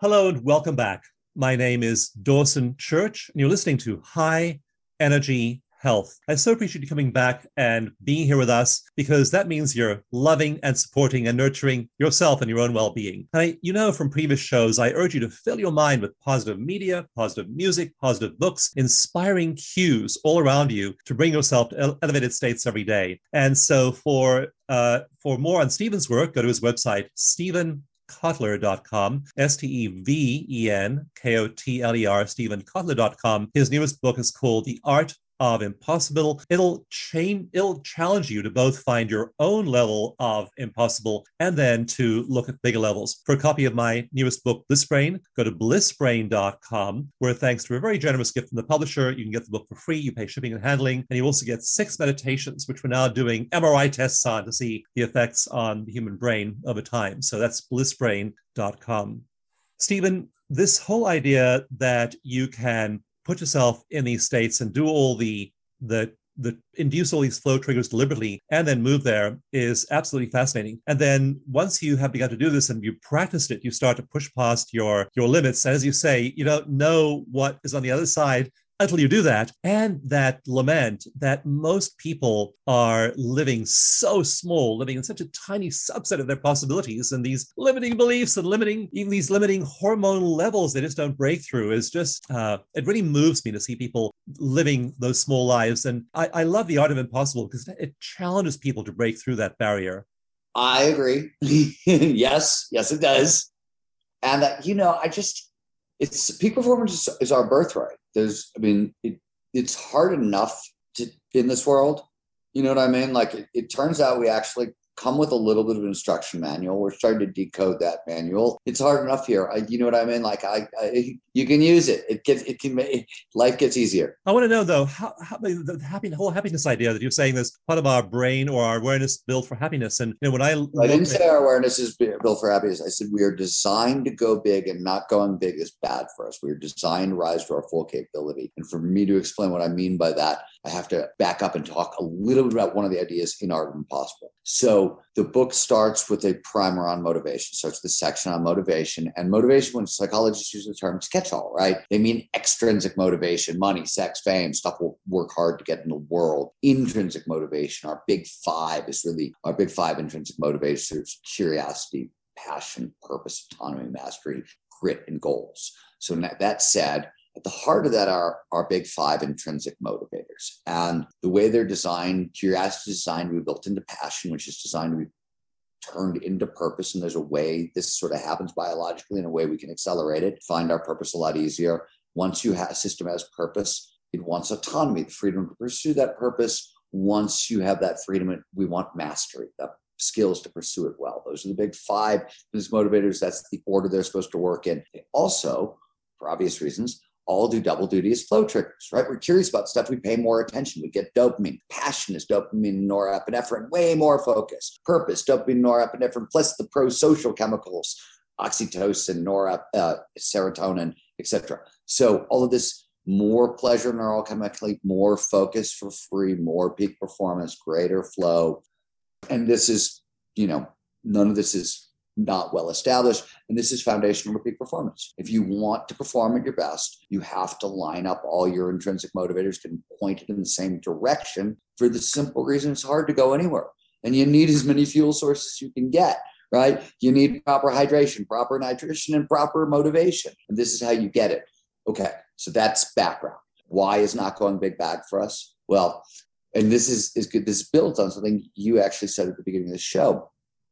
Hello and welcome back. My name is Dawson Church, and you're listening to High Energy Health. I so appreciate you coming back and being here with us because that means you're loving and supporting and nurturing yourself and your own well being. I, you know from previous shows, I urge you to fill your mind with positive media, positive music, positive books, inspiring cues all around you to bring yourself to elevated states every day. And so for uh, for more on Steven's work, go to his website, Steven Kotler.com, S T E V E N K O T L E R, StevenKotler.com. His newest book is called The Art of impossible. It'll change, it'll challenge you to both find your own level of impossible and then to look at bigger levels. For a copy of my newest book, Bliss Brain, go to blissbrain.com, where thanks to a very generous gift from the publisher, you can get the book for free. You pay shipping and handling, and you also get six meditations, which we're now doing MRI tests on to see the effects on the human brain over time. So that's blissbrain.com. Steven, this whole idea that you can put yourself in these states and do all the the the induce all these flow triggers deliberately and then move there is absolutely fascinating. And then once you have begun to do this and you practiced it, you start to push past your your limits. And as you say, you don't know what is on the other side until you do that. And that lament that most people are living so small, living in such a tiny subset of their possibilities, and these limiting beliefs and limiting, even these limiting hormone levels they just don't break through is just, uh, it really moves me to see people living those small lives. And I, I love the art of impossible because it challenges people to break through that barrier. I agree. yes, yes, it does. And that, you know, I just, it's peak performance is, is our birthright there's i mean it, it's hard enough to in this world you know what i mean? Like it, it turns out we actually come with a little bit of an instruction manual. We're starting to decode that manual. It's hard enough here. I, you know what I mean? Like I, I, you can use it. It gets, it can make life gets easier. I want to know though, how, how the happy, whole happiness idea that you're saying this part of our brain or our awareness built for happiness. And you know, when I, I didn't say our awareness is built for happiness. I said we are designed to go big and not going big is bad for us. We are designed to rise to our full capability. And for me to explain what I mean by that, I have to back up and talk a little bit about one of the ideas in Art of Impossible. So the book starts with a primer on motivation. So it's the section on motivation. And motivation, when psychologists use the term, it's catch-all, right? They mean extrinsic motivation, money, sex, fame, stuff we'll work hard to get in the world. Intrinsic motivation, our big five is really our big five intrinsic motivators: curiosity, passion, purpose, autonomy, mastery, grit, and goals. So that said, at the heart of that are our big five intrinsic motivators. And the way they're designed, curiosity is designed to be built into passion, which is designed to be turned into purpose. And there's a way this sort of happens biologically in a way we can accelerate it, find our purpose a lot easier. Once you have a system has purpose, it wants autonomy, the freedom to pursue that purpose. Once you have that freedom, we want mastery, the skills to pursue it well. Those are the big five business motivators. That's the order they're supposed to work in. They also, for obvious reasons, all do double duty as flow triggers, right? We're curious about stuff, we pay more attention, we get dopamine. Passion is dopamine, norepinephrine, way more focus. Purpose, dopamine, norepinephrine, plus the pro social chemicals, oxytocin, norep, uh, serotonin, etc. So all of this more pleasure neurochemically, more focus for free, more peak performance, greater flow. And this is, you know, none of this is not well established. And this is foundational to peak performance. If you want to perform at your best, you have to line up all your intrinsic motivators and point it in the same direction for the simple reason it's hard to go anywhere. And you need as many fuel sources you can get, right? You need proper hydration, proper nutrition, and proper motivation. And this is how you get it. Okay, so that's background. Why is not going big bad for us? Well, and this is, is good. This builds on something you actually said at the beginning of the show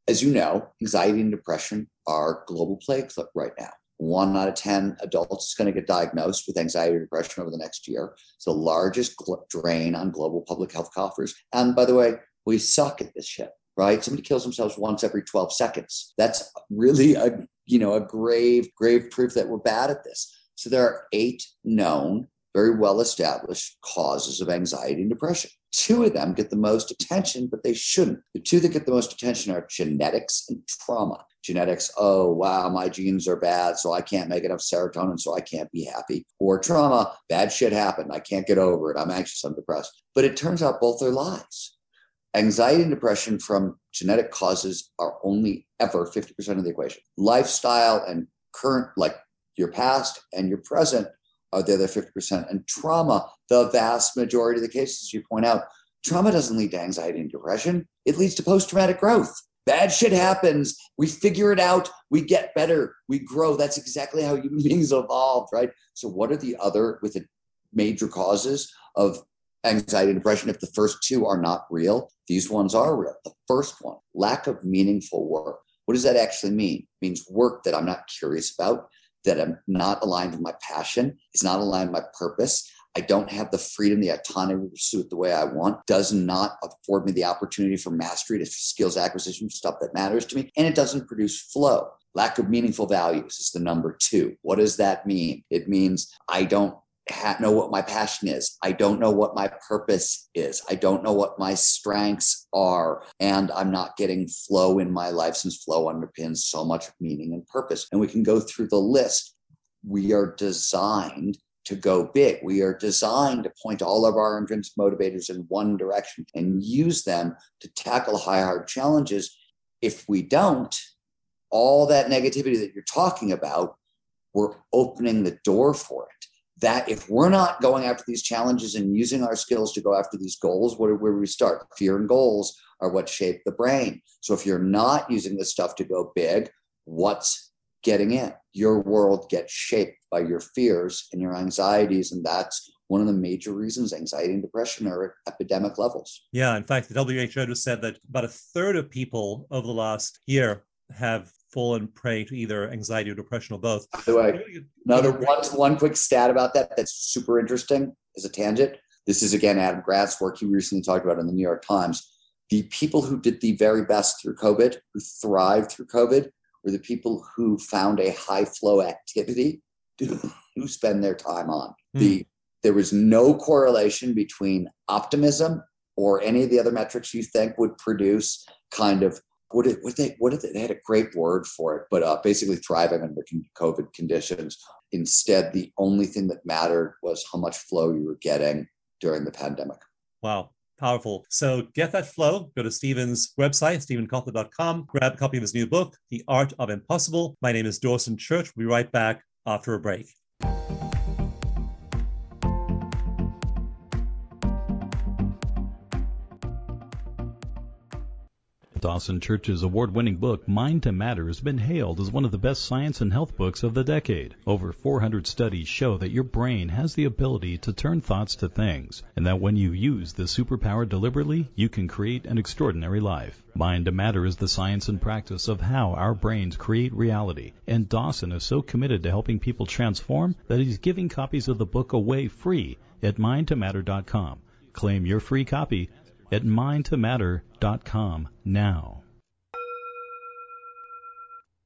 as you know, anxiety and depression are global plagues right now. One out of 10 adults is going to get diagnosed with anxiety or depression over the next year. It's the largest gl- drain on global public health coffers. And by the way, we suck at this shit, right? Somebody kills themselves once every 12 seconds. That's really a, you know, a grave, grave proof that we're bad at this. So there are eight known, very well established causes of anxiety and depression. Two of them get the most attention, but they shouldn't. The two that get the most attention are genetics and trauma. Genetics, oh, wow, my genes are bad, so I can't make enough serotonin, so I can't be happy. Or trauma, bad shit happened, I can't get over it, I'm anxious, I'm depressed. But it turns out both are lies. Anxiety and depression from genetic causes are only ever 50% of the equation. Lifestyle and current, like your past and your present, are the other 50%. And trauma, the vast majority of the cases you point out, trauma doesn't lead to anxiety and depression. It leads to post traumatic growth. Bad shit happens. We figure it out. We get better. We grow. That's exactly how human beings evolved, right? So, what are the other with the major causes of anxiety and depression? If the first two are not real, these ones are real. The first one, lack of meaningful work. What does that actually mean? It means work that I'm not curious about, that I'm not aligned with my passion, it's not aligned with my purpose. I don't have the freedom, the autonomy to pursue it the way I want, does not afford me the opportunity for mastery to skills acquisition, stuff that matters to me, and it doesn't produce flow. Lack of meaningful values is the number two. What does that mean? It means I don't ha- know what my passion is. I don't know what my purpose is. I don't know what my strengths are. And I'm not getting flow in my life since flow underpins so much meaning and purpose. And we can go through the list. We are designed to go big. We are designed to point all of our intrinsic motivators in one direction and use them to tackle high, hard challenges. If we don't, all that negativity that you're talking about, we're opening the door for it. That if we're not going after these challenges and using our skills to go after these goals, where, where we start? Fear and goals are what shape the brain. So if you're not using this stuff to go big, what's getting in? Your world gets shaped by your fears and your anxieties. And that's one of the major reasons anxiety and depression are at epidemic levels. Yeah. In fact, the WHO just said that about a third of people over the last year have fallen prey to either anxiety or depression or both. By the way, another one, one quick stat about that that's super interesting as a tangent. This is again Adam Grant's work he recently talked about in the New York Times. The people who did the very best through COVID, who thrived through COVID, were the people who found a high flow activity to spend their time on. Hmm. The there was no correlation between optimism or any of the other metrics you think would produce kind of what did what they what did they, they had a great word for it, but uh, basically thriving under COVID conditions. Instead, the only thing that mattered was how much flow you were getting during the pandemic. Wow, powerful. So get that flow. Go to Steven's website, stevenkotler.com. Grab a copy of his new book, The Art of Impossible. My name is Dawson Church. We'll be right back after a break. Dawson Church's award winning book, Mind to Matter, has been hailed as one of the best science and health books of the decade. Over 400 studies show that your brain has the ability to turn thoughts to things, and that when you use this superpower deliberately, you can create an extraordinary life. Mind to Matter is the science and practice of how our brains create reality, and Dawson is so committed to helping people transform that he's giving copies of the book away free at mindtomatter.com. Claim your free copy at mindtomatter.com now.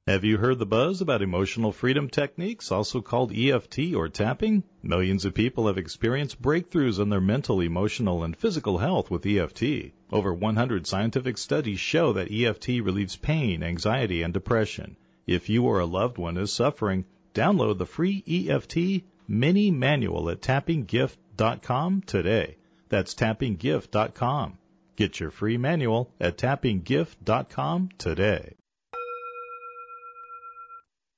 Have you heard the buzz about emotional freedom techniques, also called EFT or tapping? Millions of people have experienced breakthroughs in their mental, emotional, and physical health with EFT. Over 100 scientific studies show that EFT relieves pain, anxiety, and depression. If you or a loved one is suffering, download the free EFT mini manual at tappinggift.com today. That's tappinggift.com. Get your free manual at tappinggift.com today.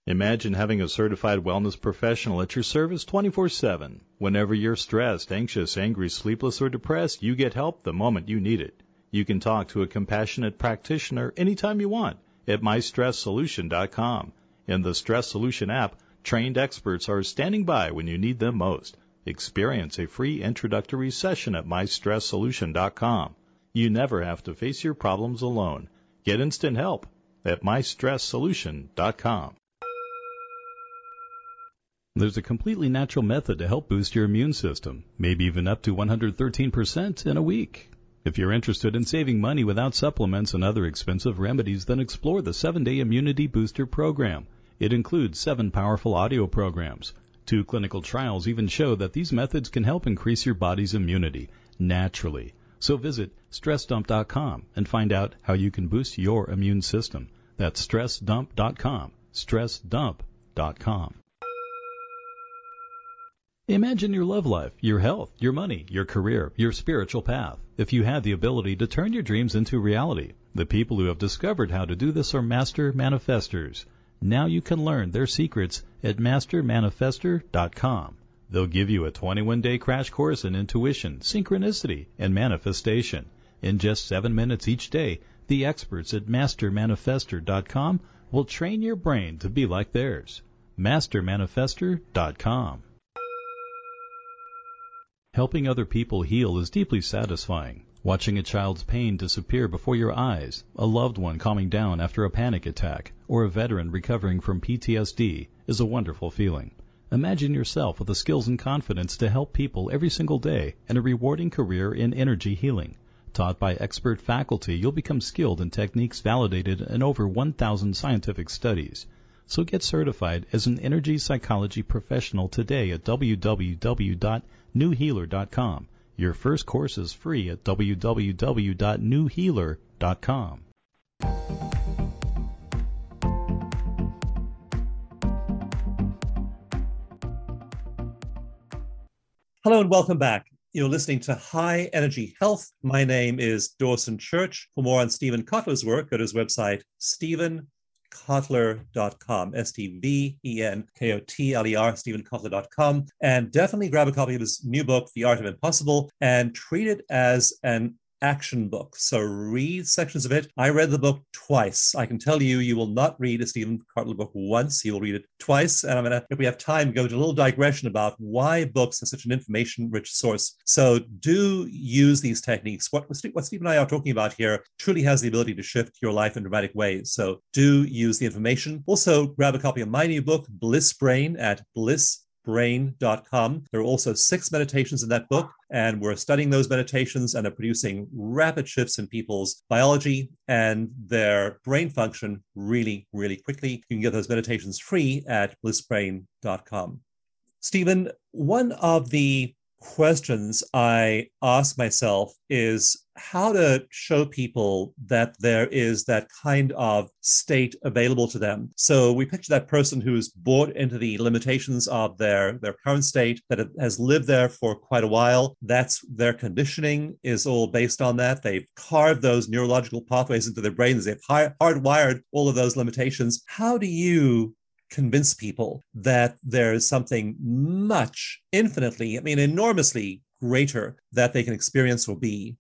Imagine having a certified wellness professional at your service 24 7. Whenever you're stressed, anxious, angry, sleepless, or depressed, you get help the moment you need it. You can talk to a compassionate practitioner anytime you want at mystresssolution.com. In the Stress Solution app, trained experts are standing by when you need them most. Experience a free introductory session at mystresssolution.com. You never have to face your problems alone. Get instant help at mystresssolution.com. There's a completely natural method to help boost your immune system, maybe even up to 113% in a week. If you're interested in saving money without supplements and other expensive remedies, then explore the 7-Day Immunity Booster program. It includes 7 powerful audio programs Two clinical trials even show that these methods can help increase your body's immunity naturally. So visit stressdump.com and find out how you can boost your immune system. That's stressdump.com. Stressdump.com. Imagine your love life, your health, your money, your career, your spiritual path. If you had the ability to turn your dreams into reality, the people who have discovered how to do this are master manifestors. Now you can learn their secrets at mastermanifestor.com. They'll give you a 21 day crash course in intuition, synchronicity, and manifestation. In just seven minutes each day, the experts at mastermanifestor.com will train your brain to be like theirs. mastermanifestor.com. Helping other people heal is deeply satisfying. Watching a child's pain disappear before your eyes, a loved one calming down after a panic attack, or a veteran recovering from PTSD is a wonderful feeling. Imagine yourself with the skills and confidence to help people every single day and a rewarding career in energy healing. Taught by expert faculty, you'll become skilled in techniques validated in over 1,000 scientific studies. So get certified as an energy psychology professional today at www.newhealer.com your first course is free at www.newhealer.com. Hello and welcome back. You're listening to High Energy Health. My name is Dawson Church. For more on Steven Kotler's work, go to his website, Steven stevenkotler.com, S T V E N K O T L E R, stevenkotler.com. And definitely grab a copy of his new book, The Art of Impossible, and treat it as an action book. So read sections of it. I read the book twice. I can tell you, you will not read a Steven Kotler book once. You will read it twice. And I'm going to, if we have time, go to a little digression about why books are such an information rich source. So do use these techniques. What, what Steve and I are talking about here truly has the ability to shift your life in dramatic ways. So do use the information. Also, grab a copy of my new book, Bliss Brain, at bliss brain.com. There are also six meditations in that book, and we're studying those meditations and are producing rapid shifts in people's biology and their brain function really, really quickly. You can get those meditations free at blissbrain.com. Steven, one of the questions I ask myself is how to show people that there is that kind of state available to them. So we picture that person who's bought into the limitations of their, their current state, that has lived there for quite a while. That's their conditioning is all based on that. They've carved those neurological pathways into their brains. They've hardwired all of those limitations. How do you convince people that there's something much, infinitely, I mean, enormously greater that they can experience or be.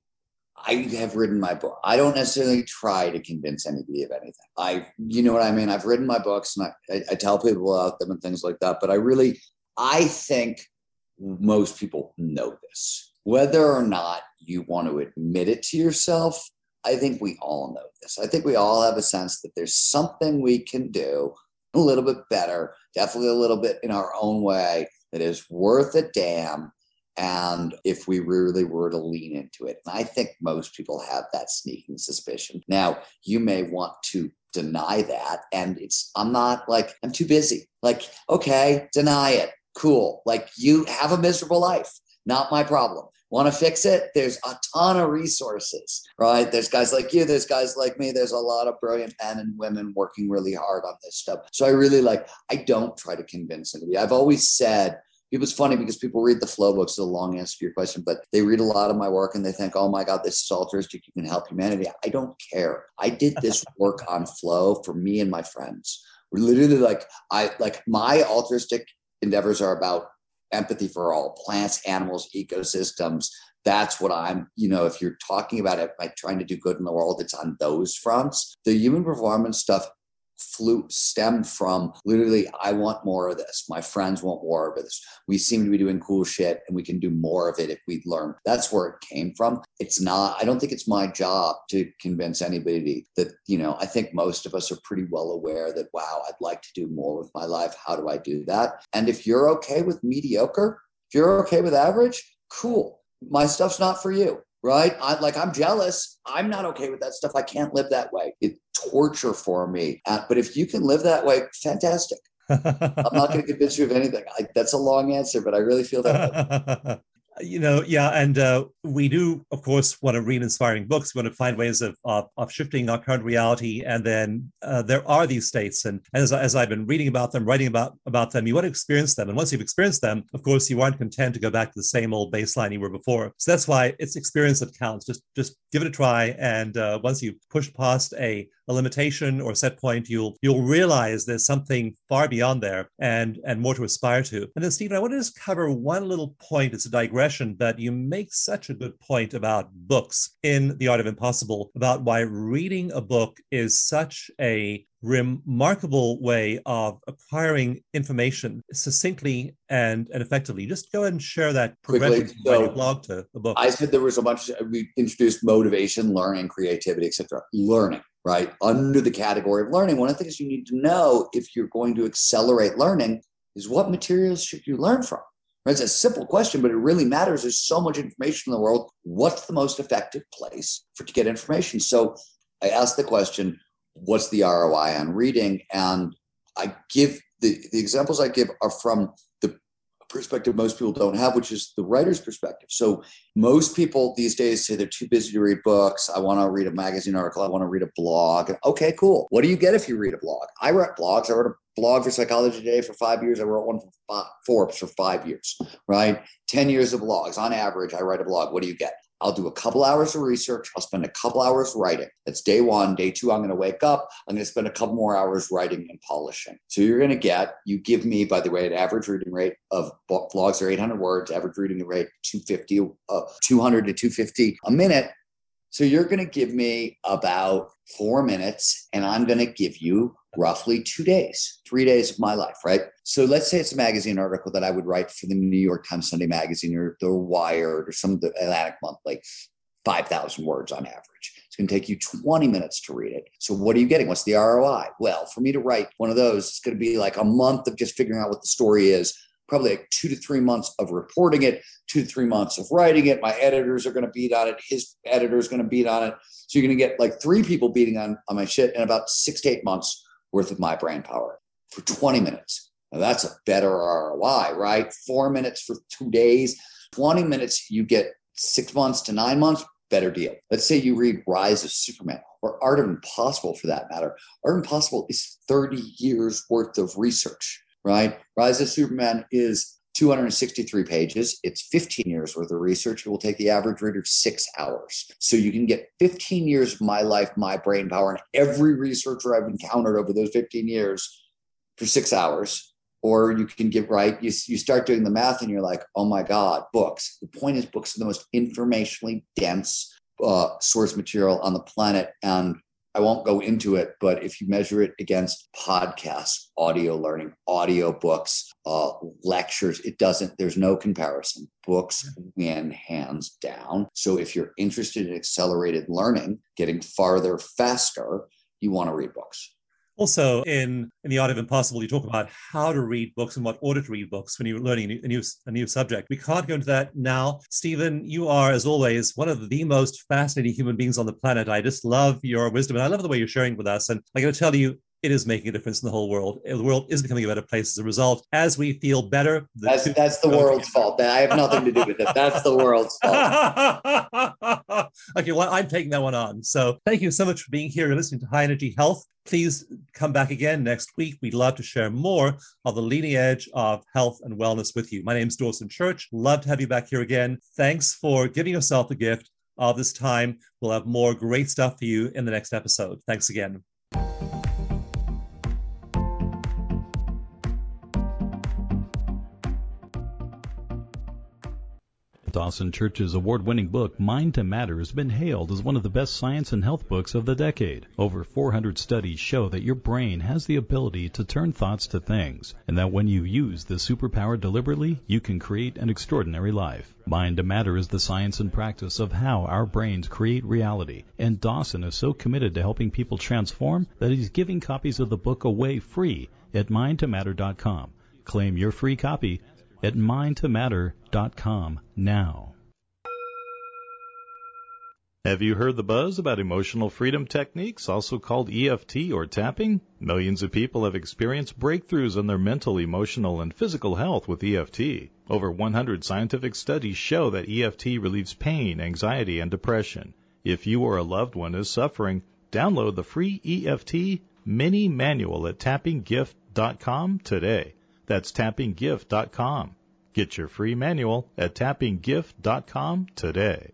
I have written my book. I don't necessarily try to convince anybody of anything. I, you know what I mean? I've written my books and I, I tell people about them and things like that. But I really, I think most people know this. Whether or not you want to admit it to yourself, I think we all know this. I think we all have a sense that there's something we can do a little bit better, definitely a little bit in our own way that is worth a damn. And if we really were to lean into it, and I think most people have that sneaking suspicion. Now, you may want to deny that. And it's, I'm not like, I'm too busy. Like, okay, deny it. Cool. Like, you have a miserable life. Not my problem. Want to fix it? There's a ton of resources, right? There's guys like you, there's guys like me, there's a lot of brilliant men and women working really hard on this stuff. So I really like, I don't try to convince anybody. I've always said, it was funny because people read the flow books, the long answer to your question, but they read a lot of my work and they think, oh my God, this is altruistic. You can help humanity. I don't care. I did this work on flow for me and my friends. We're literally like, I like my altruistic endeavors are about empathy for all plants, animals, ecosystems. That's what I'm, you know, if you're talking about it, like trying to do good in the world, it's on those fronts. The human performance stuff flew stemmed from literally i want more of this. My friends want more of this. We seem to be doing cool shit and we can do more of it if we learn. That's where it came from. It's not i don't think it's my job to convince anybody that you know i think most of us are pretty well aware that wow i'd like to do more with my life. How do i do that? And if you're okay with mediocre if you're okay with average cool. My stuff's not for you right? I like I'm jealous. I'm not okay with that stuff. I can't live that way. It's torture for me. Uh, but if you can live that way, fantastic. I'm not going to convince you of anything. I, that's a long answer, but I really feel that. you know, yeah, and uh, we do, of course, want to read inspiring books. We want to find ways of of, of shifting our current reality, and then uh, there are these states, and as, as I've been reading about them, writing about about them, you want to experience them, and once you've experienced them, of course, you aren't content to go back to the same old baseline you were before. So that's why it's experience that counts. Just just give it a try, and uh, once you've pushed past a a limitation or set point, you'll you'll realize there's something far beyond there and and more to aspire to. And then, Steven, I want to just cover one little point. It's a digression, but you make such a good point about books in The Art of Impossible about why reading a book is such a remarkable way of acquiring information succinctly and, and effectively. Just go ahead and share that progression so, blog to the book. I said there was a bunch. Of, we introduced motivation, learning, creativity, etc. Learning, right under the category of learning. One of the things you need to know if you're going to accelerate learning is what materials should you learn from. Right? It's a simple question, but it really matters. There's so much information in the world. What's the most effective place for to get information? So I asked the question what's the ROI on reading? And I give the, the examples I give are from perspective most people don't have, which is the writer's perspective. So most people these days say they're too busy to read books. I want to read a magazine article. I want to read a blog. Okay, cool. What do you get if you read a blog? I write blogs. I wrote a blog for Psychology Today for five years. I wrote one for Forbes for five years, right? 10 years of blogs. On average, I write a blog. What do you get? I'll do a couple hours of research. I'll spend a couple hours writing. That's day one. Day two, I'm going to wake up. I'm going to spend a couple more hours writing and polishing. So you're going to get, you give me, by the way, an average reading rate of blogs are 800 words, average reading rate 250, uh, 200 to 250 a minute. So you're going to give me about four minutes, and I'm going to give you roughly two days, three days of my life, right? So let's say it's a magazine article that I would write for the New York Times Sunday Magazine or The Wired or some of the Atlantic Monthly, 5,000 words on average. It's going to take you 20 minutes to read it. So what are you getting? What's the ROI? Well, for me to write one of those, it's going to be like a month of just figuring out what the story is probably like two to three months of reporting it, two to three months of writing it. My editors are going to beat on it. His editor is going to beat on it. So you're going to get like three people beating on, on my shit in about six to eight months worth of my brain power for 20 minutes. Now that's a better ROI, right? Four minutes for two days, 20 minutes, you get six months to nine months, better deal. Let's say you read Rise of Superman or Art of Impossible for that matter. Art of Impossible is 30 years worth of research, right? Rise of Superman is 263 pages. It's 15 years worth of research. It will take the average reader six hours. So you can get 15 years of my life, my brain power, and every researcher I've encountered over those 15 years for six hours. Or you can get right, you, you start doing the math and you're like, oh my God, books. The point is, books are the most informationally dense uh, source material on the planet. And I won't go into it, but if you measure it against podcasts, audio learning, audio books, uh, lectures, it doesn't, there's no comparison. Books win hands down. So if you're interested in accelerated learning, getting farther faster, you want to read books. Also, in, in the art of impossible, you talk about how to read books and what order to read books when you're learning a new, a new, subject. We can't go into that now. Steven, you are, as always, one of the most fascinating human beings on the planet. I just love your wisdom and I love the way you're sharing with us. And I got to tell you, it is making a difference in the whole world. The world is becoming a better place as a result. As we feel better, that's that's the world's fault. I have nothing to do with it. That's the world's fault. okay, well, I'm taking that one on. So thank you so much for being here and listening to High Energy Health. Please come back again next week. We'd love to share more of the leading edge of health and wellness with you. My name is Dawson Church. Love to have you back here again. Thanks for giving yourself the gift of this time. We'll have more great stuff for you in the next episode. Thanks again. Dawson Church's award winning book, Mind to Matter, has been hailed as one of the best science and health books of the decade. Over 400 studies show that your brain has the ability to turn thoughts to things, and that when you use this superpower deliberately, you can create an extraordinary life. Mind to Matter is the science and practice of how our brains create reality, and Dawson is so committed to helping people transform that he's giving copies of the book away free at mindtomatter.com. Claim your free copy at mindtomatter.com now. Have you heard the buzz about emotional freedom techniques, also called EFT or tapping? Millions of people have experienced breakthroughs in their mental, emotional, and physical health with EFT. Over 100 scientific studies show that EFT relieves pain, anxiety, and depression. If you or a loved one is suffering, download the free EFT mini manual at tappinggift.com today. That's tappinggift.com. Get your free manual at tappinggift.com today.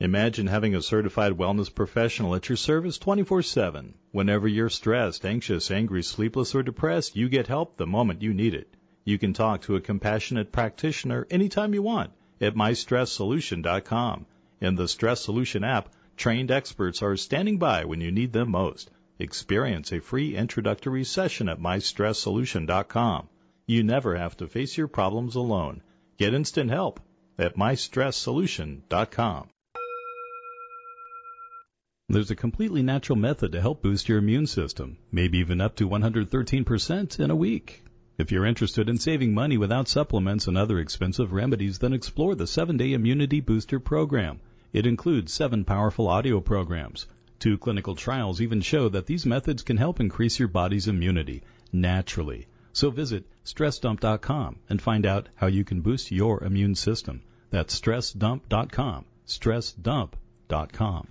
Imagine having a certified wellness professional at your service 24 7. Whenever you're stressed, anxious, angry, sleepless, or depressed, you get help the moment you need it. You can talk to a compassionate practitioner anytime you want at mystresssolution.com. In the Stress Solution app, trained experts are standing by when you need them most. Experience a free introductory session at mystresssolution.com. You never have to face your problems alone. Get instant help at mystresssolution.com. There's a completely natural method to help boost your immune system, maybe even up to 113% in a week. If you're interested in saving money without supplements and other expensive remedies, then explore the 7-Day Immunity Booster Program. It includes seven powerful audio programs. Two clinical trials even show that these methods can help increase your body's immunity naturally. So visit stressdump.com and find out how you can boost your immune system. That's stressdump.com. stressdump.com.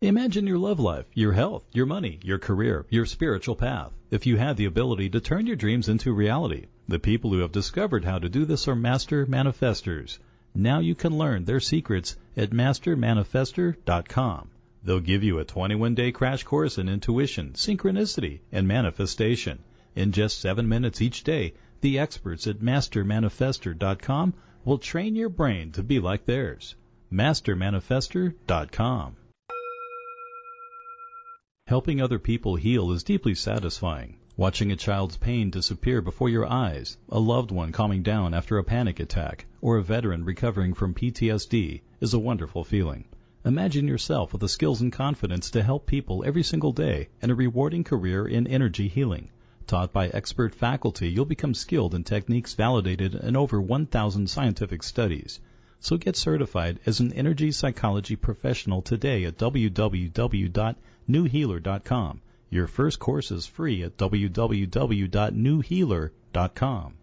Imagine your love life, your health, your money, your career, your spiritual path. If you had the ability to turn your dreams into reality, the people who have discovered how to do this are master manifestors. Now you can learn their secrets at mastermanifestor.com. They'll give you a 21 day crash course in intuition, synchronicity, and manifestation. In just seven minutes each day, the experts at mastermanifestor.com will train your brain to be like theirs. mastermanifestor.com. Helping other people heal is deeply satisfying. Watching a child's pain disappear before your eyes, a loved one calming down after a panic attack, or a veteran recovering from PTSD is a wonderful feeling. Imagine yourself with the skills and confidence to help people every single day and a rewarding career in energy healing. Taught by expert faculty, you'll become skilled in techniques validated in over 1,000 scientific studies. So get certified as an energy psychology professional today at www.newhealer.com. Your first course is free at www.newhealer.com.